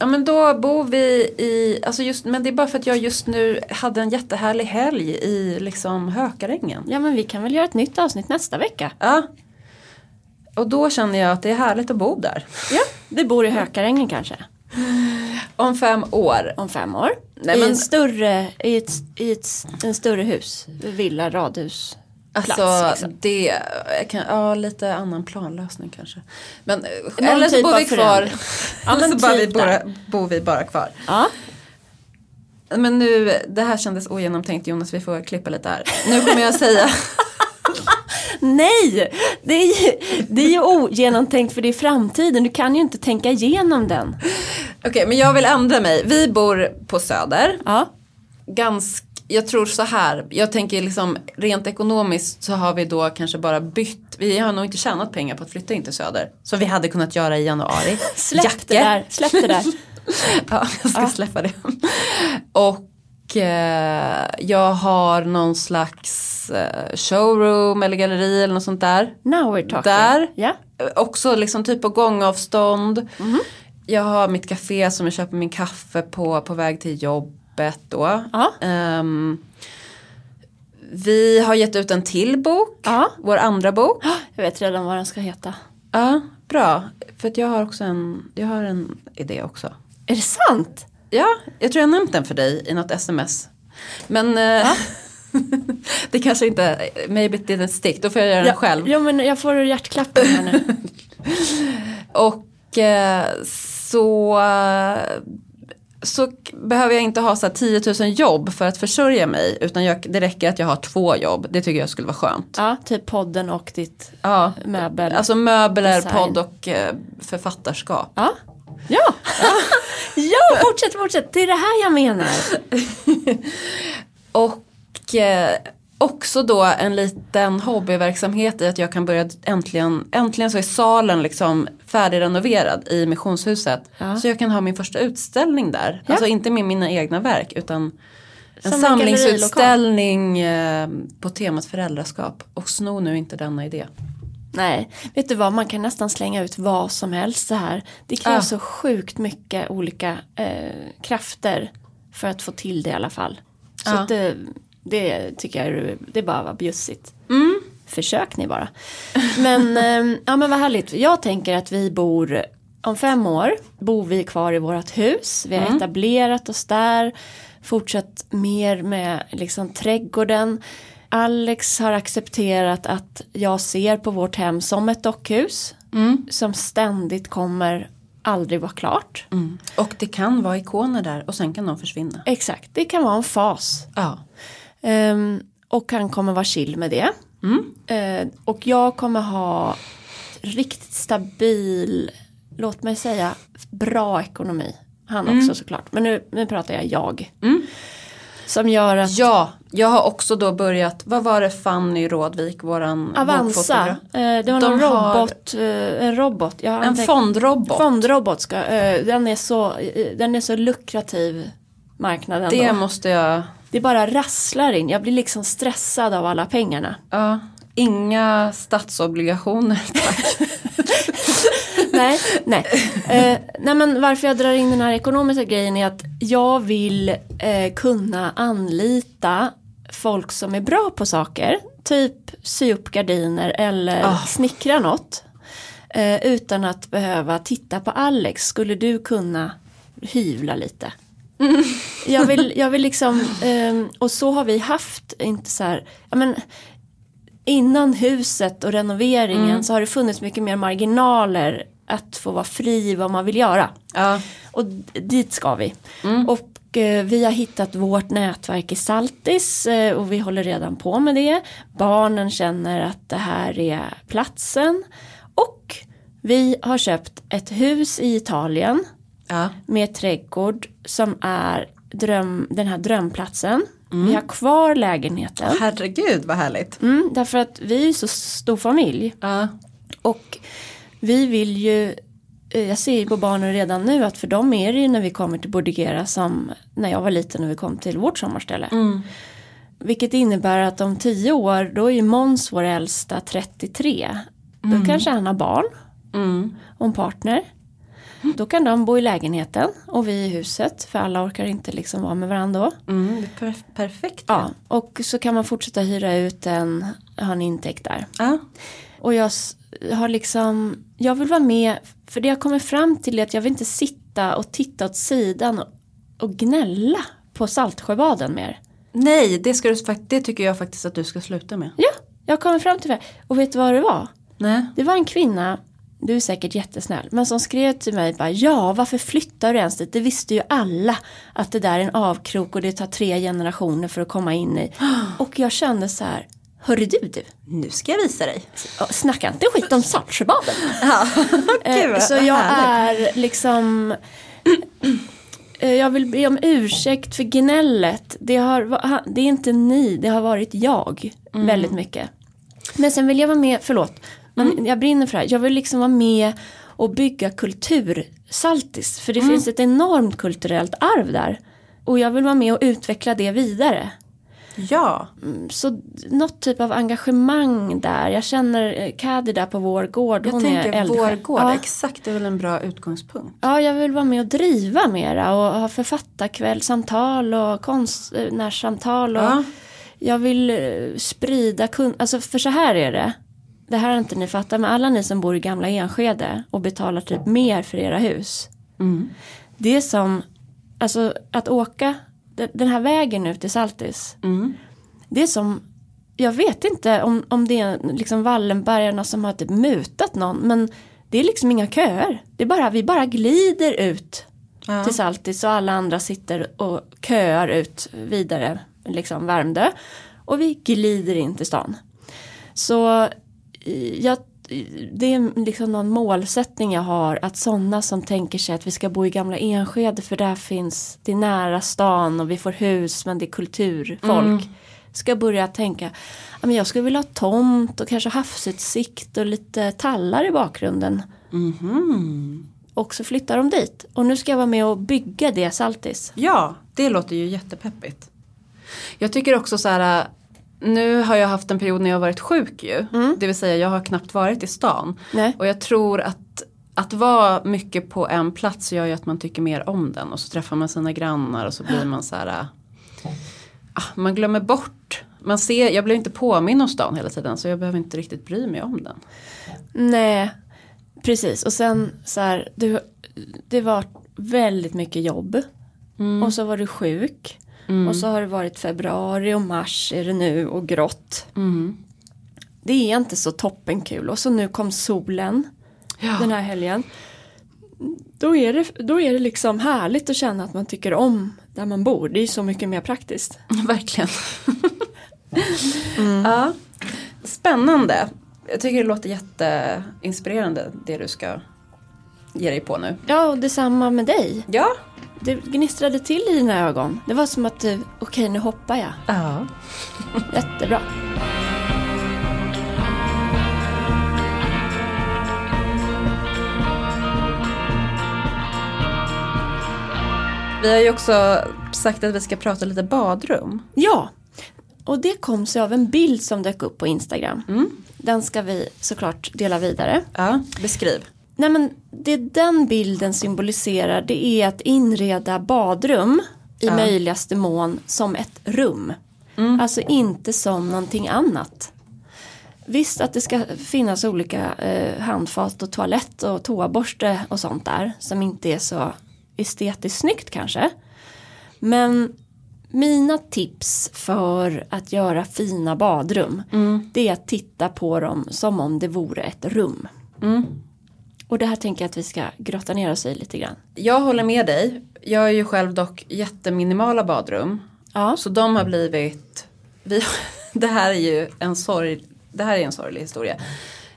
Ja men då bor vi i, alltså just, men det är bara för att jag just nu hade en jättehärlig helg i liksom Hökarängen. Ja men vi kan väl göra ett nytt avsnitt nästa vecka. Ja. Och då känner jag att det är härligt att bo där. Ja, vi bor i Hökarängen kanske. Om fem år. Om fem år. Nej, I, men- en större, i, ett, i ett, en större hus. Villa, radhus. Alltså plats, liksom. det, kan, ja lite annan planlösning kanske. Men eh, Någon eller så typ bor av vi kvar. Ja, eller så bara vi typ bara, där. bor vi bara kvar. Ja, Men nu, det här kändes ogenomtänkt Jonas, vi får klippa lite här. Nu kommer jag säga, Nej, det är, ju, det är ju ogenomtänkt för det är framtiden. Du kan ju inte tänka igenom den. okej men jag vill ändra mig. Vi bor på Söder. Ja, ganska, jag tror så här, jag tänker liksom rent ekonomiskt så har vi då kanske bara bytt, vi har nog inte tjänat pengar på att flytta in till Söder. Som vi hade kunnat göra i januari. släpp det där. Släpp det där. Ja, jag ska släppa det. Och eh, jag har någon slags eh, showroom eller galleri eller något sånt där. Now we're talking. Där. Ja. Eh, Också liksom typ på gångavstånd. Jag har mitt café som jag köper min kaffe på på väg till jobbet då. Ja. Ehm, vi har gett ut en till bok. Ja. Vår andra bok. Jag vet redan vad den ska heta. Ja, bra. För att jag har också en, jag har en idé också. Är det sant? Ja, jag tror jag nämnt den för dig i något sms. Men eh, det kanske inte, maybe it didn't stick, då får jag göra den själv. Ja, men jag får hjärtklappen här nu. Och eh, så, så behöver jag inte ha så här 10 000 jobb för att försörja mig. Utan jag, det räcker att jag har två jobb. Det tycker jag skulle vara skönt. Ja, typ podden och ditt Ja, möbel. alltså möbler, podd och eh, författarskap. Ja. Ja. ja, fortsätt, fortsätt. Det är det här jag menar. Och eh, också då en liten hobbyverksamhet i att jag kan börja äntligen, äntligen så är salen liksom färdigrenoverad i missionshuset. Ja. Så jag kan ha min första utställning där. Ja. Alltså inte med mina egna verk utan en Som samlingsutställning eh, på temat föräldraskap. Och sno nu inte denna idé. Nej, vet du vad, man kan nästan slänga ut vad som helst så här. Det krävs Ja. så sjukt mycket olika eh, krafter för att få till det i alla fall. Så Ja. att det, tycker jag det bara var bjussigt. Försök ni bara. Men, eh, ja, men vad härligt. Jag tänker att vi bor, om fem år bor vi kvar i vårt hus. Vi har etablerat oss där. Fortsatt mer med liksom trädgården. Alex har accepterat att jag ser på vårt hem som ett dockhus. Som ständigt kommer aldrig vara klart. Mm. Och det kan vara ikoner där och sen kan de försvinna. Exakt, det kan vara en fas. Ja. Ehm, och han kommer vara chill med det. Ehm, och jag kommer ha riktigt stabil, låt mig säga, bra ekonomi. Han också såklart. Men nu, nu pratar jag jag. Som gör att Ja, jag har också då börjat, vad var det Fanny Rådvik, våran Avanza, eh, det var De har- robot, eh, en robot. Jag En anteck- fondrobot. Fondrobot ska, eh, den, är så, eh, den är så lukrativ marknaden Det då. måste jag, Det bara rasslar in, jag blir liksom stressad av alla pengarna. ja, inga statsobligationer tack. nej, nej. Eh, nej men varför jag drar in den här ekonomiska grejen är att jag vill eh, kunna anlita folk som är bra på saker. Typ sy upp gardiner eller Ah. snickra något. Eh, utan att behöva titta på Alex. Skulle du kunna hyvla lite? Jag vill, jag vill liksom, ehm, och så har vi haft, inte så här, ja men innan huset och renoveringen så har det funnits mycket mer marginaler att få vara fri i vad man vill göra. Ja, Och dit ska vi. Och eh, vi har hittat vårt nätverk i Saltis eh, och vi håller redan på med det. Barnen känner att det här är platsen. Och vi har köpt ett hus i Italien ja, med trädgård som är dröm, den här drömplatsen. Vi har kvar lägenheten. herregud vad härligt. Mm, därför att vi är så stor familj. Ja, Och vi vill ju, eh, jag ser ju på barnen redan nu att för dem är det ju när vi kommer till Bordigera som när jag var liten när vi kom till vårt sommarställe. Vilket innebär att om tio år då är ju Måns vår äldsta 33. Då kanske han har barn mm. och en partner. Då kan de bo i lägenheten och vi i huset för alla orkar inte liksom vara med varandra då. Mm, perfekt. Ja, och så kan man fortsätta hyra ut en, ha en intäkt där. Ja. Och jag har liksom, jag vill vara med, för det jag kommer fram till är att jag vill inte sitta och titta åt sidan och, och gnälla på Saltsjöbaden mer. Nej, det, ska du, det tycker jag faktiskt att du ska sluta med. Ja, jag kommer fram till det. Och vet du vad det var? Nej. Det var en kvinna, du är säkert jättesnäll, men som skrev till mig bara ja, varför flyttar du ens dit? Det visste ju alla att det där är en avkrok och det tar tre generationer för att komma in i. Och jag kände så här, hörru du du, Nu ska jag visa dig. snacka inte skit om Saltsjöbaden. Ja. Eh, Så jag är liksom eh, jag vill be om ursäkt för gnället. Det, har, det är inte ni, det har varit jag. Mm. Väldigt mycket. Men sen vill jag vara med, förlåt. Men Mm. jag brinner för det här. Jag vill liksom vara med och bygga kultursaltis. För det Mm. finns ett enormt kulturellt arv där. Och jag vill vara med och utveckla det vidare. Ja. Så något typ av engagemang där. Jag känner eh, Kadi där på vår gård. Jag hon är tänker eldsjäl. vår gård, Ja. exakt det är väl en bra utgångspunkt. Ja, jag vill vara med och driva mera och ha författarkvällsamtal och konstnärssamtal. Och Ja. Jag vill eh, sprida kun- alltså för så här är det. Det här har inte ni fattat, men alla ni som bor i gamla Enskede och betalar typ mer för era hus. Mm. Det är som, alltså att åka den- här vägen ut till Saltis. Mm. Det är som, jag vet inte om, om det är liksom Wallenbergarna som har typ mutat någon, men det är liksom inga köer. Det är bara, vi bara glider ut Ja. till Saltis och alla andra sitter och köar ut vidare, liksom Värmdö. Och vi glider in till stan. Så jag, det är liksom någon målsättning jag har att sådana som tänker sig att vi ska bo i gamla Enskede för där finns det är nära stan och vi får hus men det är kulturfolk. Ska börja tänka, men jag skulle vilja ha tomt och kanske havsutsikt och lite tallar i bakgrunden. Och så flyttar de dit. Och nu ska jag vara med och bygga det Saltis. Ja, det låter ju jättepeppigt. Jag tycker också så här, nu har jag haft en period när jag har varit sjuk ju. Det vill säga jag har knappt varit i stan. Nej. Och jag tror att att vara mycket på en plats gör ju att man tycker mer om den. Och så träffar man sina grannar och så blir man så här. ah, Man glömmer bort. Man ser, jag blir inte påminn om stan hela tiden så jag behöver inte riktigt bry mig om den. Nej, precis. Och sen så här, du, det var väldigt mycket jobb. Och så var du sjuk. Och så har det varit februari och mars är det nu och grått. Det är inte så toppenkul. Och så nu kom solen Ja. den här helgen. Då är, det, då är det liksom härligt att känna att man tycker om där man bor. Det är så mycket mer praktiskt. Verkligen. ja. Spännande. Jag tycker det låter jätteinspirerande det du ska ge dig på nu. Ja, och detsamma med dig. Ja. Det gnistrade till i dina ögon. Det var som att du, okej nu hoppar jag. Ja. Jättebra. Vi har ju också sagt att vi ska prata lite badrum. Ja, och det kom sig av en bild som dök upp på Instagram. Den ska vi såklart dela vidare. Ja, beskriv. Nej men det den bilden symboliserar det är att inreda badrum i Ja. möjligaste mån som ett rum. Alltså inte som någonting annat. Visst att det ska finnas olika eh, handfat och toalett och toaborste och sånt där som inte är så estetiskt snyggt kanske. Men mina tips för att göra fina badrum det är att titta på dem som om det vore ett rum. Och det här tänker jag att vi ska grotta ner oss i lite grann. Jag håller med dig. Jag är ju själv dock jätteminimala badrum. Ja, Så de har blivit, vi, det här är ju en sorg, det här är en sorglig historia.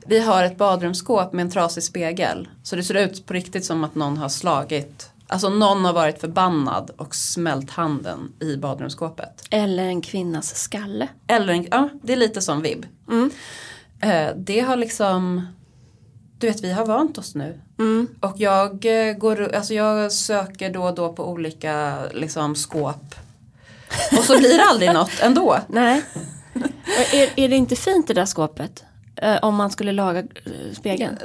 Vi har ett badrumsskåp med en trasig spegel. Så det ser ut på riktigt som att någon har slagit, alltså någon har varit förbannad och smält handen i badrumsskåpet. eller en kvinnas skalle. Eller en, ja, det är lite som vibb. Eh, det har liksom, du vet vi har vant oss nu. Och jag, eh, går, alltså jag söker då och då på olika liksom, skåp. Och så blir det aldrig något ändå. Nej. Är, är det inte fint det där skåpet? Eh, om man skulle laga eh, spegeln?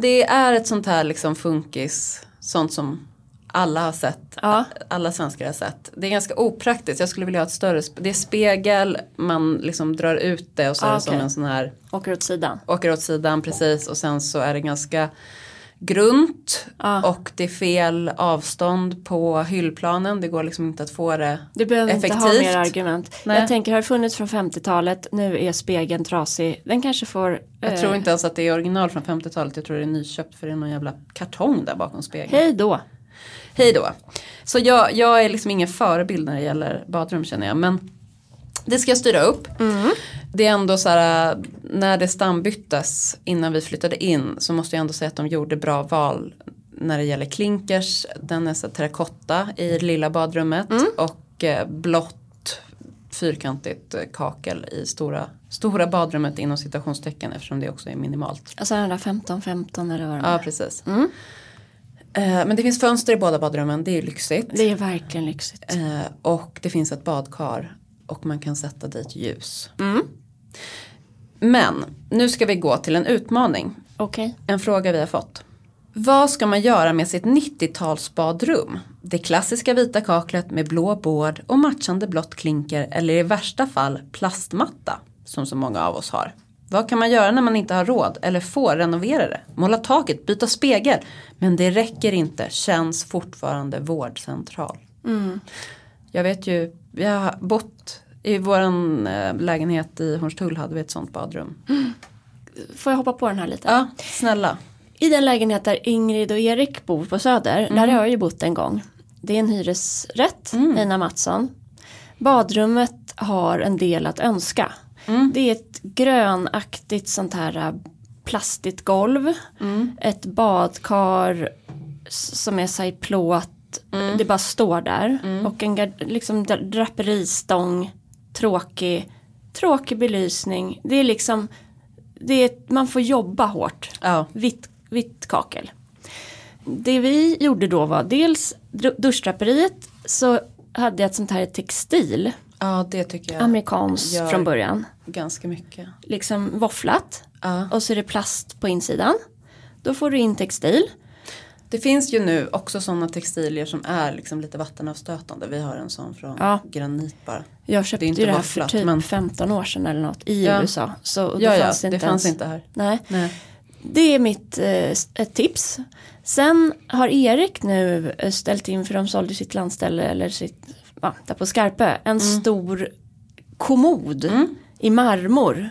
Det är ett sånt här liksom funkis, sånt som alla har sett. Ja. Alla svenskar har sett. Det är ganska opraktiskt, jag skulle vilja ha ett större, det är spegel, man liksom drar ut det och så är Ah, det som okej. en sån här Åker åt sidan? åker åt sidan precis och sen så är det ganska grunt Ja. och det är fel avstånd på hyllplanen. Det går liksom inte att få det Du behöver effektivt. inte ha mer argument. Nej. Jag tänker, har det funnits från 50-talet, nu är spegeln trasig. Den kanske får... Jag eh, tror inte ens att det är original från 50-talet. Jag tror det är nyköpt för det är någon jävla kartong där bakom spegeln. Hej då. Hej då. Så jag, jag är liksom ingen förebild när det gäller badrum känner jag. Men det ska jag styra upp. Det är ändå så här när det stambyttes innan vi flyttade in så måste jag ändå säga att de gjorde bra val när det gäller klinkers. Den är så terrakotta i lilla badrummet och eh, blått fyrkantigt eh, kakel i stora, stora badrummet inom citationstecken eftersom det också är minimalt. Alltså den där 15-15 eller vad det Ja precis. Eh, Men det finns fönster i båda badrummen, det är ju lyxigt. Det är verkligen lyxigt. Eh, och det finns ett badkar och man kan sätta dit ljus. Men nu ska vi gå till en utmaning. Okej. En fråga vi har fått. Vad ska man göra med sitt 90-talsbadrum? Det klassiska vita kaklet med blå bård och matchande blått klinker eller i värsta fall plastmatta som så många av oss har. Vad kan man göra när man inte har råd eller får renovera det? Måla taket, byta spegel. Men det räcker inte, känns fortfarande vårdcentral. Jag vet ju, vi har bott i våran eh, lägenhet i Hornstull hade vi ett sånt badrum. Får jag hoppa på den här lite? Ja, snälla. I den lägenhet där Ingrid och Erik bor på Söder, Mm. där har jag ju bott en gång. Det är en hyresrätt, Nina Mattsson. Badrummet har en del att önska. Mm. Det är ett grönaktigt sånt här äh, plastigt golv. Ett badkar som är så i plåt. Det bara står där. Och en liksom dra- draperistång. Tråkig, tråkig belysning. Det är liksom, det är, man får jobba hårt. Ja. Vitt, vitt kakel. Det vi gjorde då var dels dr- duschdraperiet så hade jag ett sånt här textil. Ja, det tycker jag Amerikanskt från början. ganska mycket. Liksom våfflat. Ja. Och så är det plast på insidan. Då får du in textil. Det finns ju nu också sådana textilier som är liksom lite vattenavstötande. Vi har en sån från Ja. granit bara. Jag köpte inte ju det här för typ men- 15 år sedan eller något i Ja. USA. Så då Ja, ja, fanns det det inte fanns ens. inte här. Nej. Nej. Det är mitt eh, tips. Sen har Erik nu eh, ställt in för de sålde sitt landställe eller sitt, ja, där på Skarpö, en Mm. stor kommod i marmor.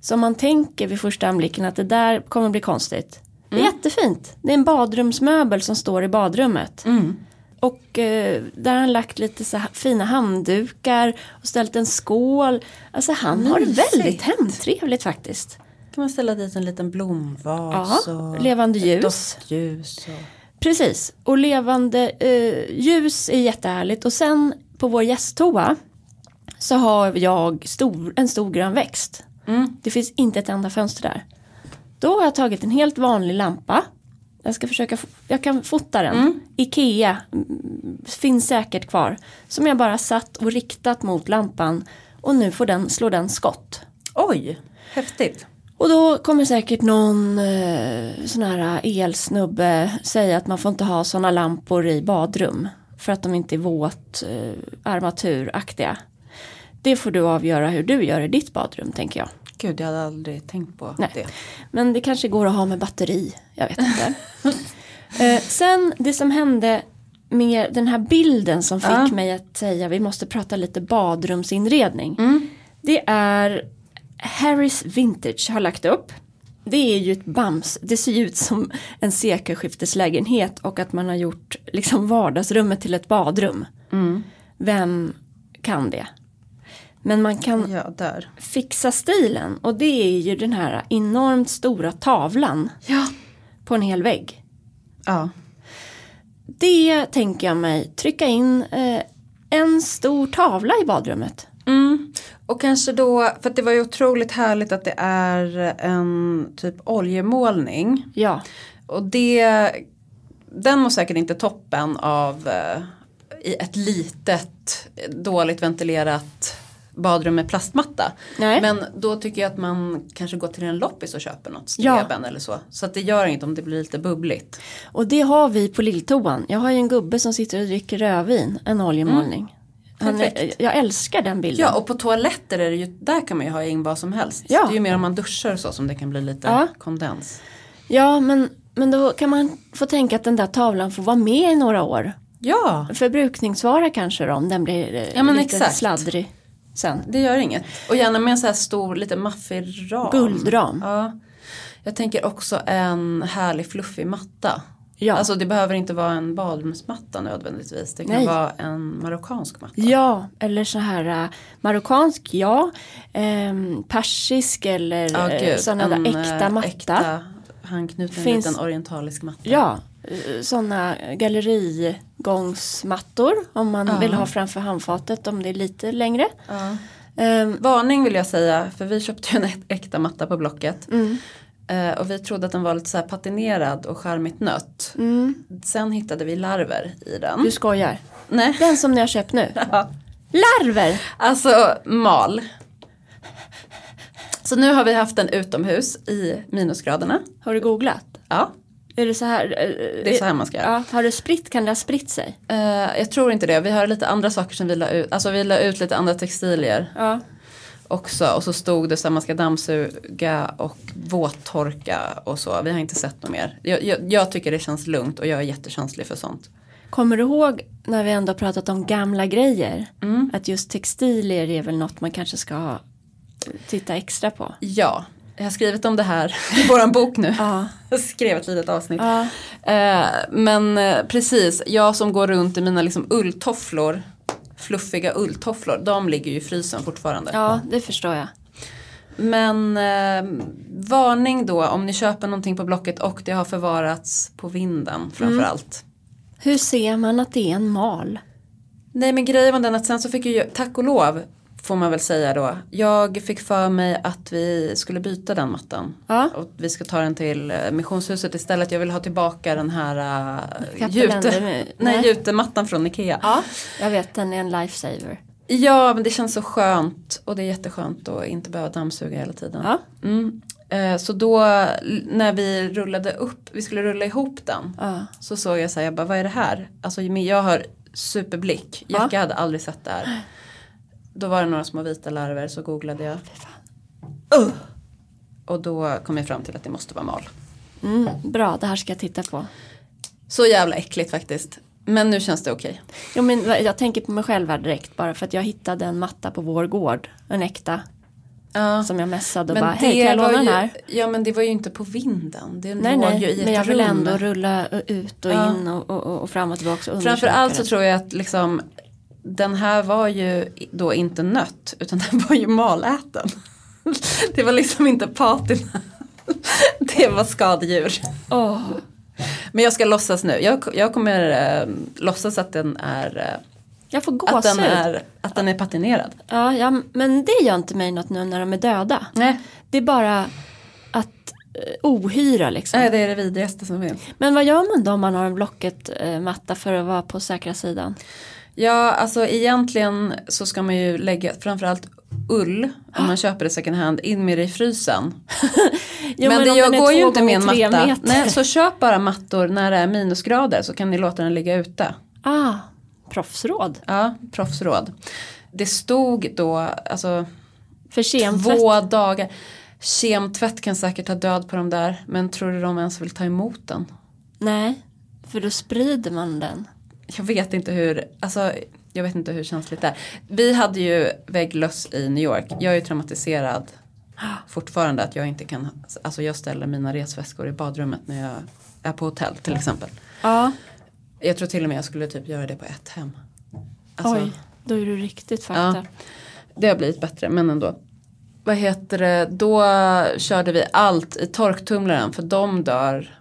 Som man tänker vid första anblicken att det där kommer bli konstigt. Det är Mm. jättefint. Det är en badrumsmöbel som står i badrummet. Mm. Och eh, där har han lagt lite så fina handdukar och ställt en skål. Alltså han har det Mysigt. väldigt hemtrevligt faktiskt. Kan man ställa dit en liten blomvas Ja, och levande ljus. doftljus. Och... Precis, och levande eh, ljus är jättehärligt. Och sen på vår gästtoa så har jag stor, en stor grön växt. Mm. Det finns inte ett enda fönster där. Då har jag tagit en helt vanlig lampa. Jag ska försöka, jag kan fota den. Ikea mm, finns säkert kvar. Som jag bara satt och riktat mot lampan. Och nu får den, slår den skott. Oj, häftigt. Och då kommer säkert någon eh, sån här elsnubbe säga att man får inte ha såna lampor i badrum. För att de inte är våt eh, armaturaktiga. Det får du avgöra hur du gör i ditt badrum tänker jag. Gud, jag hade aldrig tänkt på Nej. det. Men det kanske går att ha med batteri. Jag vet inte. eh, sen det som hände med den här bilden som fick Ja. mig att säga vi måste prata lite badrumsinredning. Mm. Det är Harris Vintage har lagt upp. Det är ju ett bams. Det ser ju ut som en sekelskifteslägenhet och att man har gjort liksom vardagsrummet till ett badrum. Mm. Vem kan det? Men man kan fixa stilen och det är ju den här enormt stora tavlan Ja. på en hel vägg. Ja. Det tänker jag mig trycka in eh, en stor tavla i badrummet. Mm. Och kanske då, för att det var ju otroligt härligt att det är en typ oljemålning. Ja, Och det, den må säkert inte toppen av eh, i ett litet dåligt ventilerat badrum med plastmatta. Nej. Men då tycker jag att man kanske går till en loppis och köper något Ja. streben eller så. Så att det gör inget om det blir lite bubbligt. och det har vi på lilltoan. Jag har ju en gubbe som sitter och dricker rödvin, en oljemålning. Han Perfekt. jag älskar den bilden. Ja och på toaletter är det ju, där kan man ju ha in vad som helst. Ja. Det är ju mer om man duschar och så som det kan bli lite Ja. kondens. ja men, men då kan man få tänka att den där tavlan får vara med i några år. Ja, Förbrukningsvara kanske då, om den blir eh, Ja, lite exakt. sladdrig sen. det gör inget. Och gärna med en så här stor, lite maffig ram. Guldram. Ja. Jag tänker också en härlig fluffig matta. Ja. Alltså det behöver inte vara en badrumsmatta nödvändigtvis. Det kan Nej. vara en marockansk matta. Ja, eller så här äh, marockansk, ja. Ehm, persisk eller äh, gud. sådana där äkta eh, matta. Äkta, handknuten Finns- liten orientalisk matta. Ja, sådana gallerigångsmattor om man Ja. vill ha framför handfatet om det är lite längre. Ja. Ehm, Varning vill jag säga, för vi köpte ju en äkta matta på Blocket. mm, Eh, och vi trodde att den var lite så patinerad och charmigt nött. mm, Sen hittade vi larver i den. du skojar. Nej. Den som ni har köpt nu. Ja. Larver! Alltså mal. Så nu har vi haft den utomhus i minusgraderna. Har du googlat? Ja, Är det så här? eh, det är så här man ska göra. Ja, har det spritt? Kan det ha spritt sig? Eh, jag tror inte det. Vi har lite andra saker som vi la ut. Alltså vi la ut lite andra textilier Ja. Också. Och så stod det så att man ska dammsuga och våttorka och så. Vi har inte sett något mer. Jag, jag, jag tycker det känns lugnt och jag är jättekänslig för sånt. Kommer du ihåg när vi ändå pratat om gamla grejer? Mm. Att just textilier är väl något man kanske ska titta extra på. Ja, jag har skrivit om det här i våran bok nu. Ja. Jag skrev ett litet avsnitt. Ja. Eh, men eh, precis, jag som går runt i mina liksom ulltofflor, fluffiga ulltofflor, de ligger ju i frysen fortfarande. ja, det förstår jag. Men eh, varning då om ni köper någonting på Blocket och det har förvarats på vinden framförallt. Hur ser man att det är en mal? Nej men grejen var den att sen så fick ju, tack och lov får man väl säga då. Jag fick för mig att vi skulle byta den mattan. Ja. Och vi ska ta den till eh, missionshuset istället. Jag vill ha tillbaka den här uh, Kapellen, jute, nej. nej, jutemattan från Ikea. Ja, jag vet den är en lifesaver. Ja men det känns så skönt och det är jätteskönt att inte behöva dammsuga hela tiden. Ja. Mm. Eh, Så då när vi rullade upp, vi skulle rulla ihop den. Ja. Så såg jag så här, jag bara vad är det här? Alltså jag har superblick, Ja. Jacka hade aldrig sett det här. Då var det några små vita larver så googlade jag. Och då kom jag fram till att det måste vara mal. Mm, bra, det här ska jag titta på. Så jävla äckligt faktiskt. Men nu känns det okej. Jo, men jag tänker på mig själv här direkt bara för att jag hittade en matta på vår gård. En äkta. Ja. Som jag messade och Men bara, hej kan jag låna den här? Ja men det var ju inte på vinden. Det Nej, låg ju i nej, ett men jag vill rum. ändå rulla ut och Ja. in och, och, och fram och tillbaka och Framförallt så tror jag att liksom den här var ju då inte nött utan den var ju maläten. Det var liksom inte patina. Det var skadedjur. Åh, Men jag ska låtsas nu. Jag, jag kommer eh, låtsas att den är, eh, jag får att den gåshud. är, att den är patinerad. Ja, ja, men det gör inte mig något nu när de är döda. Nej, Det är bara att eh, ohyra liksom. nej det är det vidrigaste som finns. Men vad gör man då om man har en Blocket-matta för att vara på säkra sidan? Ja, alltså egentligen så ska man ju lägga framförallt ull om man köper det second hand in med det i frysen. Jo, men, det om jag går ju inte med en matta. meter. Nej, så köp bara mattor när det är minusgrader så kan ni låta den ligga ute. Ah, proffsråd. Ja, proffsråd. Det stod då, alltså För kemtvätt. två dagar. Kemtvätt kan säkert ta död på de där. Men tror du de ens vill ta emot den? Nej, för då sprider man den. Jag vet inte hur, alltså jag vet inte hur känsligt det är. Vi hade ju vägglöss i New York. Jag är ju traumatiserad fortfarande att jag inte kan, alltså jag ställer mina resväskor i badrummet när jag är på hotell till exempel. Ja, Jag tror till och med jag skulle typ göra det på ett hem. Alltså, oj, då är du riktigt fakta. Det har blivit bättre men ändå. Vad heter det, då körde vi allt i torktumlaren för de dör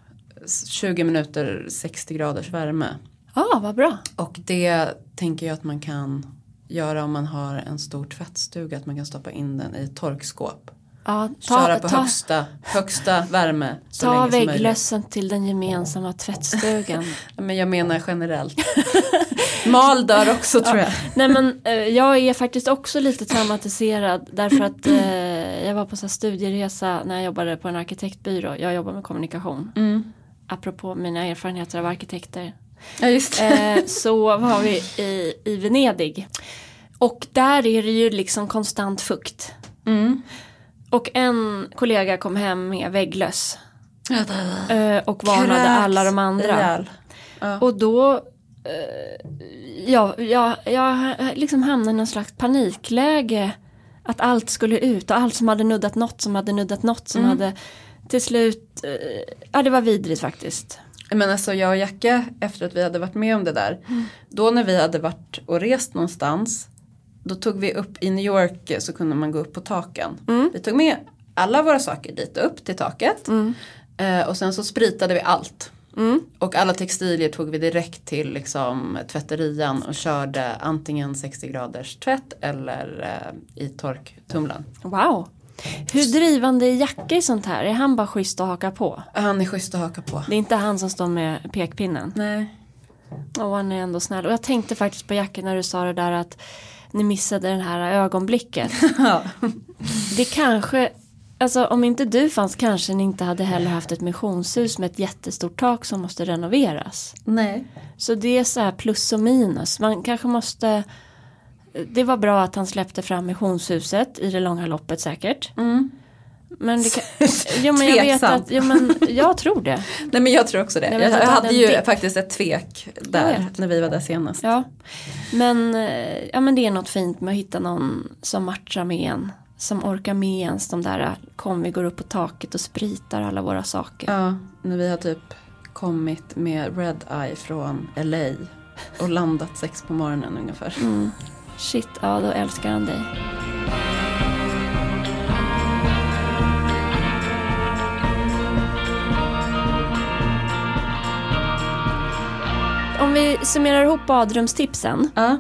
20 minuter 60 graders värme. Ja, ah, vad bra. Och det tänker jag att man kan göra om man har en stor tvättstuga. Att man kan stoppa in den i ett torkskåp. Ja, Köra ta på ta, högsta, högsta värme så ta länge som vägglössen till den gemensamma tvättstugan. Men jag menar generellt. Mal dör också tror jag. Nej men eh, jag är faktiskt också lite traumatiserad därför att eh, jag var på så studieresa när jag jobbade på en arkitektbyrå. Jag jobbar med kommunikation. Mm. Apropå mina erfarenheter av arkitekter. Ja just. Eh, så var vi i, i Venedig. Och där är det ju liksom konstant fukt. Mm. Och en kollega kom hem med vägglöss. Eh, och varnade Kräks alla de andra. Ja. Och då eh, ja, ja, jag liksom hamnade i någon slags panikläge. Att allt skulle ut och allt som hade nuddat något som hade nuddat något som hade till slut, eh, ja det var vidrigt faktiskt. Men alltså jag och Jacke efter att vi hade varit med om det där. Då när vi hade varit och rest någonstans. Då tog vi upp i New York så kunde man gå upp på taken. Vi tog med alla våra saker dit upp till taket. Eh, och sen så spritade vi allt. Och alla textilier tog vi direkt till liksom, tvätterian och körde antingen 60 graders tvätt eller eh, i torktumlaren. Wow. Hur drivande är Jacke i sånt här? Är han bara schysst att haka på? Han är schysst att haka på. Det är inte han som står med pekpinnen. Nej. Och han är ändå snäll. Och jag tänkte faktiskt på Jacke när du sa det där att ni missade det här ögonblicket. Ja. Det kanske, alltså om inte du fanns kanske ni inte hade heller haft ett missionshus med ett jättestort tak som måste renoveras. Nej. Så det är så här plus och minus. Man kanske måste det var bra att han släppte fram missionshuset i det långa loppet säkert. Mm. Men kan, jo, men jag vet att, jo, men jag tror det. Nej men jag tror också det. Jag Jag, jag hade ju dipp. faktiskt ett tvek där när vi var där senast. Ja. Men, eh, ja, men det är något fint med att hitta någon som matchar med en. Som orkar med ens de där, kom vi går upp på taket och spritar alla våra saker. Ja, när vi har typ kommit med Red Eye från LA och landat sex på morgonen ungefär. Mm. Shit, ja då älskar han dig. Om vi summerar ihop badrumstipsen. Uh.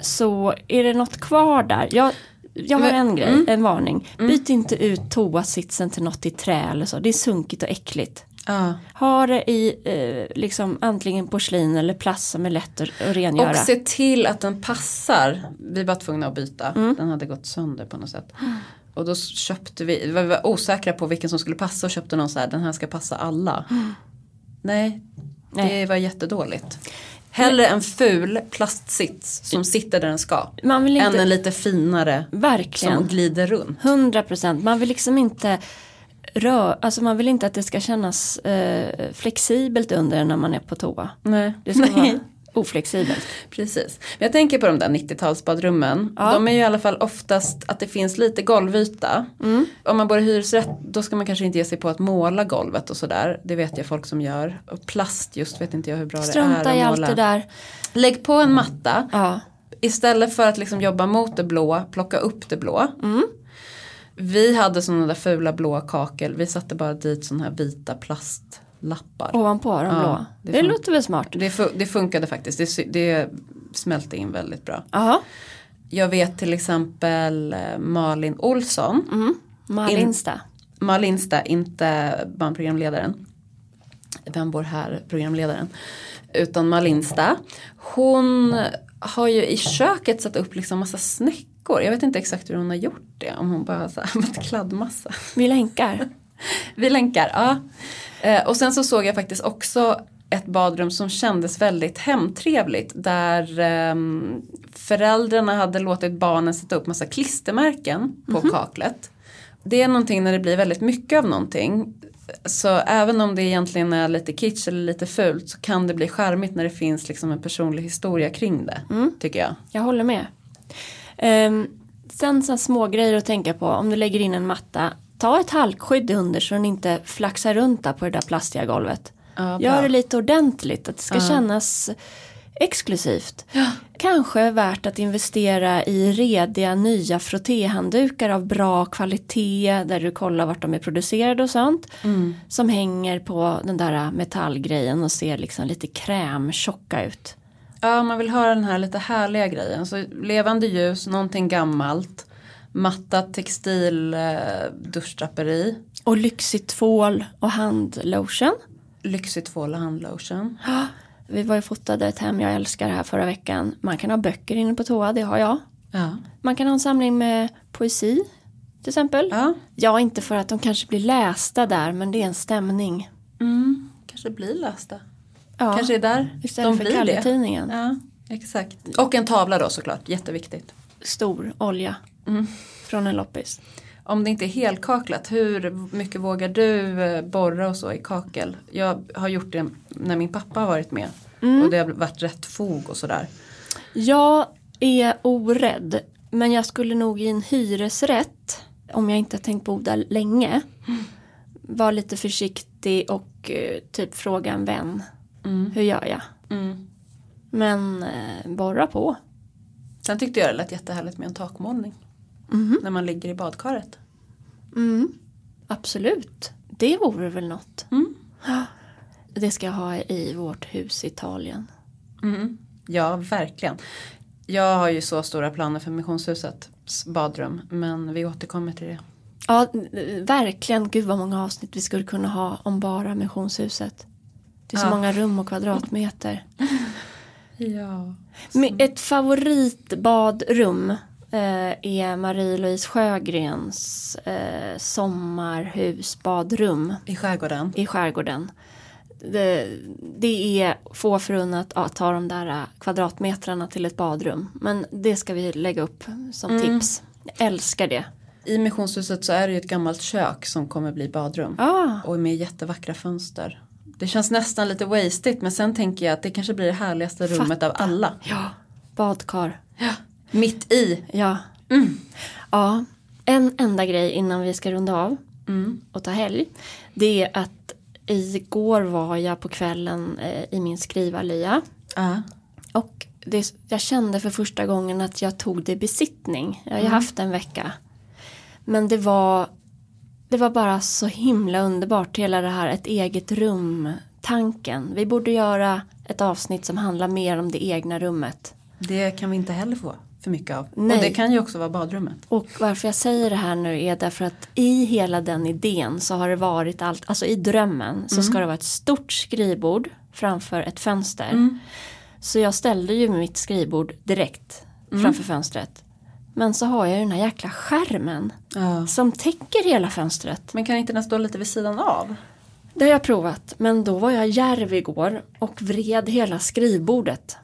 Så är det något kvar där? Jag, jag har en grej, mm. en varning. Mm. Byt inte ut toasitsen till något i trä eller så. Det är sunkigt och äckligt ja. Ha det i eh, liksom antingen porslin eller plast som är lätt att, att rengöra. Och se till att den passar. Vi var tvungna att byta. Mm. Den hade gått sönder på något sätt. Och då köpte vi, vi var osäkra på vilken som skulle passa och köpte någon så här, den här ska passa alla. Nej, det Nej. var jättedåligt. Hellre en ful plastsits som sitter där den ska. Man vill Än inte, en lite finare som verkligen, glider runt. 100 procent. Man vill liksom inte rö, alltså man vill inte att det ska kännas eh, flexibelt under när man är på toa. Nej. Det ska vara oflexibelt. Precis. Men jag tänker på de där 90-talsbadrummen. Ja. De är ju i alla fall oftast att det finns lite golvyta. Mm. Om man bor i hyresrätt då ska man kanske inte ge sig på att måla golvet och sådär. Det vet jag folk som gör. Och plast just vet inte jag hur bra det är Strunta i allt det där. Lägg på en matta. Ja. Istället för att liksom jobba mot det blå, plocka upp det blå. Mm. Vi hade sådana där fula blåa kakel. Vi satte bara dit sådana här vita plastlappar. Ovanpå de Ja, blå. det Det, fun- låter väl smart. Det, fu- det funkade faktiskt. Det, det smälte in väldigt bra. Ja. Jag vet till exempel eh, Malin Olsson. Mm. Malinsta. Malinsta, inte barnprogramledaren. Vem bor här, programledaren. Utan Malinsta. Hon har ju i köket satt upp liksom massa snäckor. Jag vet inte exakt hur hon har gjort det. Om hon bara har använt kladdmassa. Vi länkar. Vi länkar, ja. Eh, och sen så såg jag faktiskt också ett badrum som kändes väldigt hemtrevligt. Där ehm, föräldrarna hade låtit barnen sätta upp massa klistermärken på kaklet. Det är någonting när det blir väldigt mycket av någonting. Så även om det egentligen är lite kitsch eller lite fult så kan det bli charmigt när det finns liksom en personlig historia kring det. Tycker jag. Jag håller med. Um, sen så små grejer att tänka på. Om du lägger in en matta. Ta ett halkskydd under så den inte flaxar runt där på det där plastiga golvet. Ja. Gör det lite ordentligt. Att det ska Ja. kännas exklusivt. Kanske värt att investera i rediga nya frottéhanddukar av bra kvalitet. Där du kollar vart de är producerade och sånt. Mm. Som hänger på den där metallgrejen och ser liksom lite krämtjocka ut. Ja, man vill ha den här lite härliga grejen. Så levande ljus, någonting gammalt. Mattat textil eh, duschdraperi. Och lyxigt tvål och handlotion. Lyxigt tvål och handlotion. Vi var ju fotade ett hem jag älskar här förra veckan. Man kan ha böcker inne på toa, det har jag. Ja. Man kan ha en samling med poesi till exempel. ja. Ja, inte för att de kanske blir lästa där, men det är en stämning. Mm. Kanske blir lästa. Ja, Kanske är där istället de för blir det. Kalle-tidningen. Ja, exakt. Och en tavla då såklart, jätteviktigt. Stor olja Mm. från en loppis. Om det inte är helkaklat, hur mycket vågar du eh, borra och så i kakel? Jag har gjort det när min pappa har varit med. Mm. Och det har varit rätt fog och sådär. Jag är orädd, men jag skulle nog i en hyresrätt, om jag inte har tänkt bo där länge, vara lite försiktig och eh, typ fråga en vän. Mm. Hur gör jag? Mm. Men eh, borra på. Sen tyckte jag det lät jättehärligt med en takmålning. Mhm. När man ligger i badkaret. Mm, absolut. Det vore väl något. Mm. Det ska jag ha i vårt hus i Italien. Mm. Ja, verkligen. Jag har ju så stora planer för missionshusets badrum. Men vi återkommer till det. Ja, verkligen. Gud vad många avsnitt vi skulle kunna ha om bara missionshuset. Det är så Ja. många rum och kvadratmeter. Ja. Men Ett favoritbadrum eh, är Marie-Louise Sjögrens eh, sommarhusbadrum I skärgården. i skärgården. Det, det är få förunnat att ta de där eh, kvadratmetrarna till ett badrum. Men det ska vi lägga upp som Mm. tips. Jag älskar det. I missionshuset så är det ju ett gammalt kök som kommer bli badrum. Ah, Och med jättevackra fönster. Det känns nästan lite wasted men sen tänker jag att det kanske blir det härligaste rummet av Fatta. alla. ja, badkar. Mitt i. Ja. Mm. ja, en enda grej innan vi ska runda av Mm. och ta helg. Det är att igår var jag på kvällen eh, i min skrivarlya. Ja. Och det, jag kände för första gången att jag tog det i besittning. Jag har ju haft en vecka. Men det var, det var bara så himla underbart. Hela det här ett eget rum tanken. Vi borde göra ett avsnitt som handlar mer om det egna rummet. Det kan vi inte heller få för mycket av. Nej. Och det kan ju också vara badrummet. Och varför jag säger det här nu är därför att i hela den idén så har det varit allt, alltså i drömmen så ska det vara ett stort skrivbord framför ett fönster. Så jag ställde ju mitt skrivbord direkt framför fönstret. Men så har jag ju den här jäkla skärmen Ja. som täcker hela fönstret. Men kan inte den stå lite vid sidan av? Det har jag provat men då var jag järv igår och vred hela skrivbordet.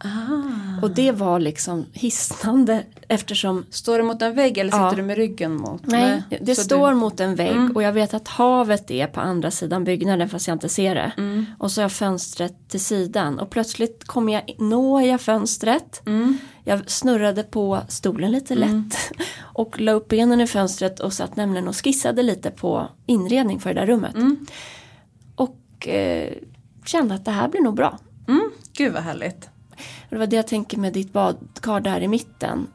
Ah. Och det var liksom hisnande eftersom Står du mot en vägg eller sitter Ja. du med ryggen mot? Nej, det så står Du... mot en vägg och jag vet att havet är på andra sidan byggnaden fast jag inte ser det. Mm. Och så har jag fönstret till sidan och plötsligt kommer jag, når jag fönstret. Mm. Jag snurrade på stolen lite lätt och la upp benen i fönstret och satt nämligen och skissade lite på inredning för det där rummet. Mm. Och eh, kände att det här blir nog bra. Mm. Gud vad härligt. Och Det var det jag tänker med ditt badkar där i mitten.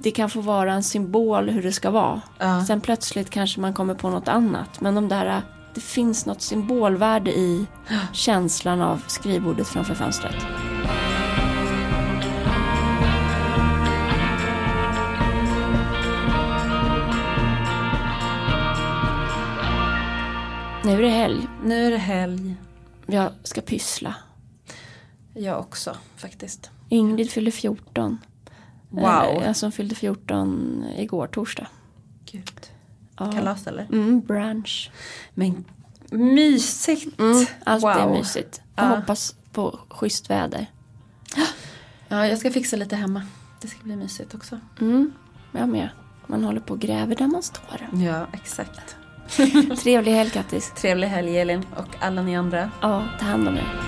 Det kan få vara en symbol hur det ska vara. Ja. Sen plötsligt kanske man kommer på något annat. Men de där, det finns något symbolvärde i känslan av skrivbordet framför fönstret. Nu är det helg. Nu är det helg. Jag ska pyssla. Jag också faktiskt. Ingrid fyller 14. Wow. Eh, Jag som fyllde 14 igår torsdag. Gud. Ja. Kalas eller? Mm, brunch. Men mysigt. Mm, allt är Wow. mysigt. Jag Ja. hoppas på schysst väder. Ja, jag ska fixa lite hemma. Det ska bli mysigt också. Mm, jag med. Man håller på och gräver där man står. Ja, exakt. Trevlig helg Kattis. Trevlig helg Elin och alla ni andra. Ja, ta hand om er.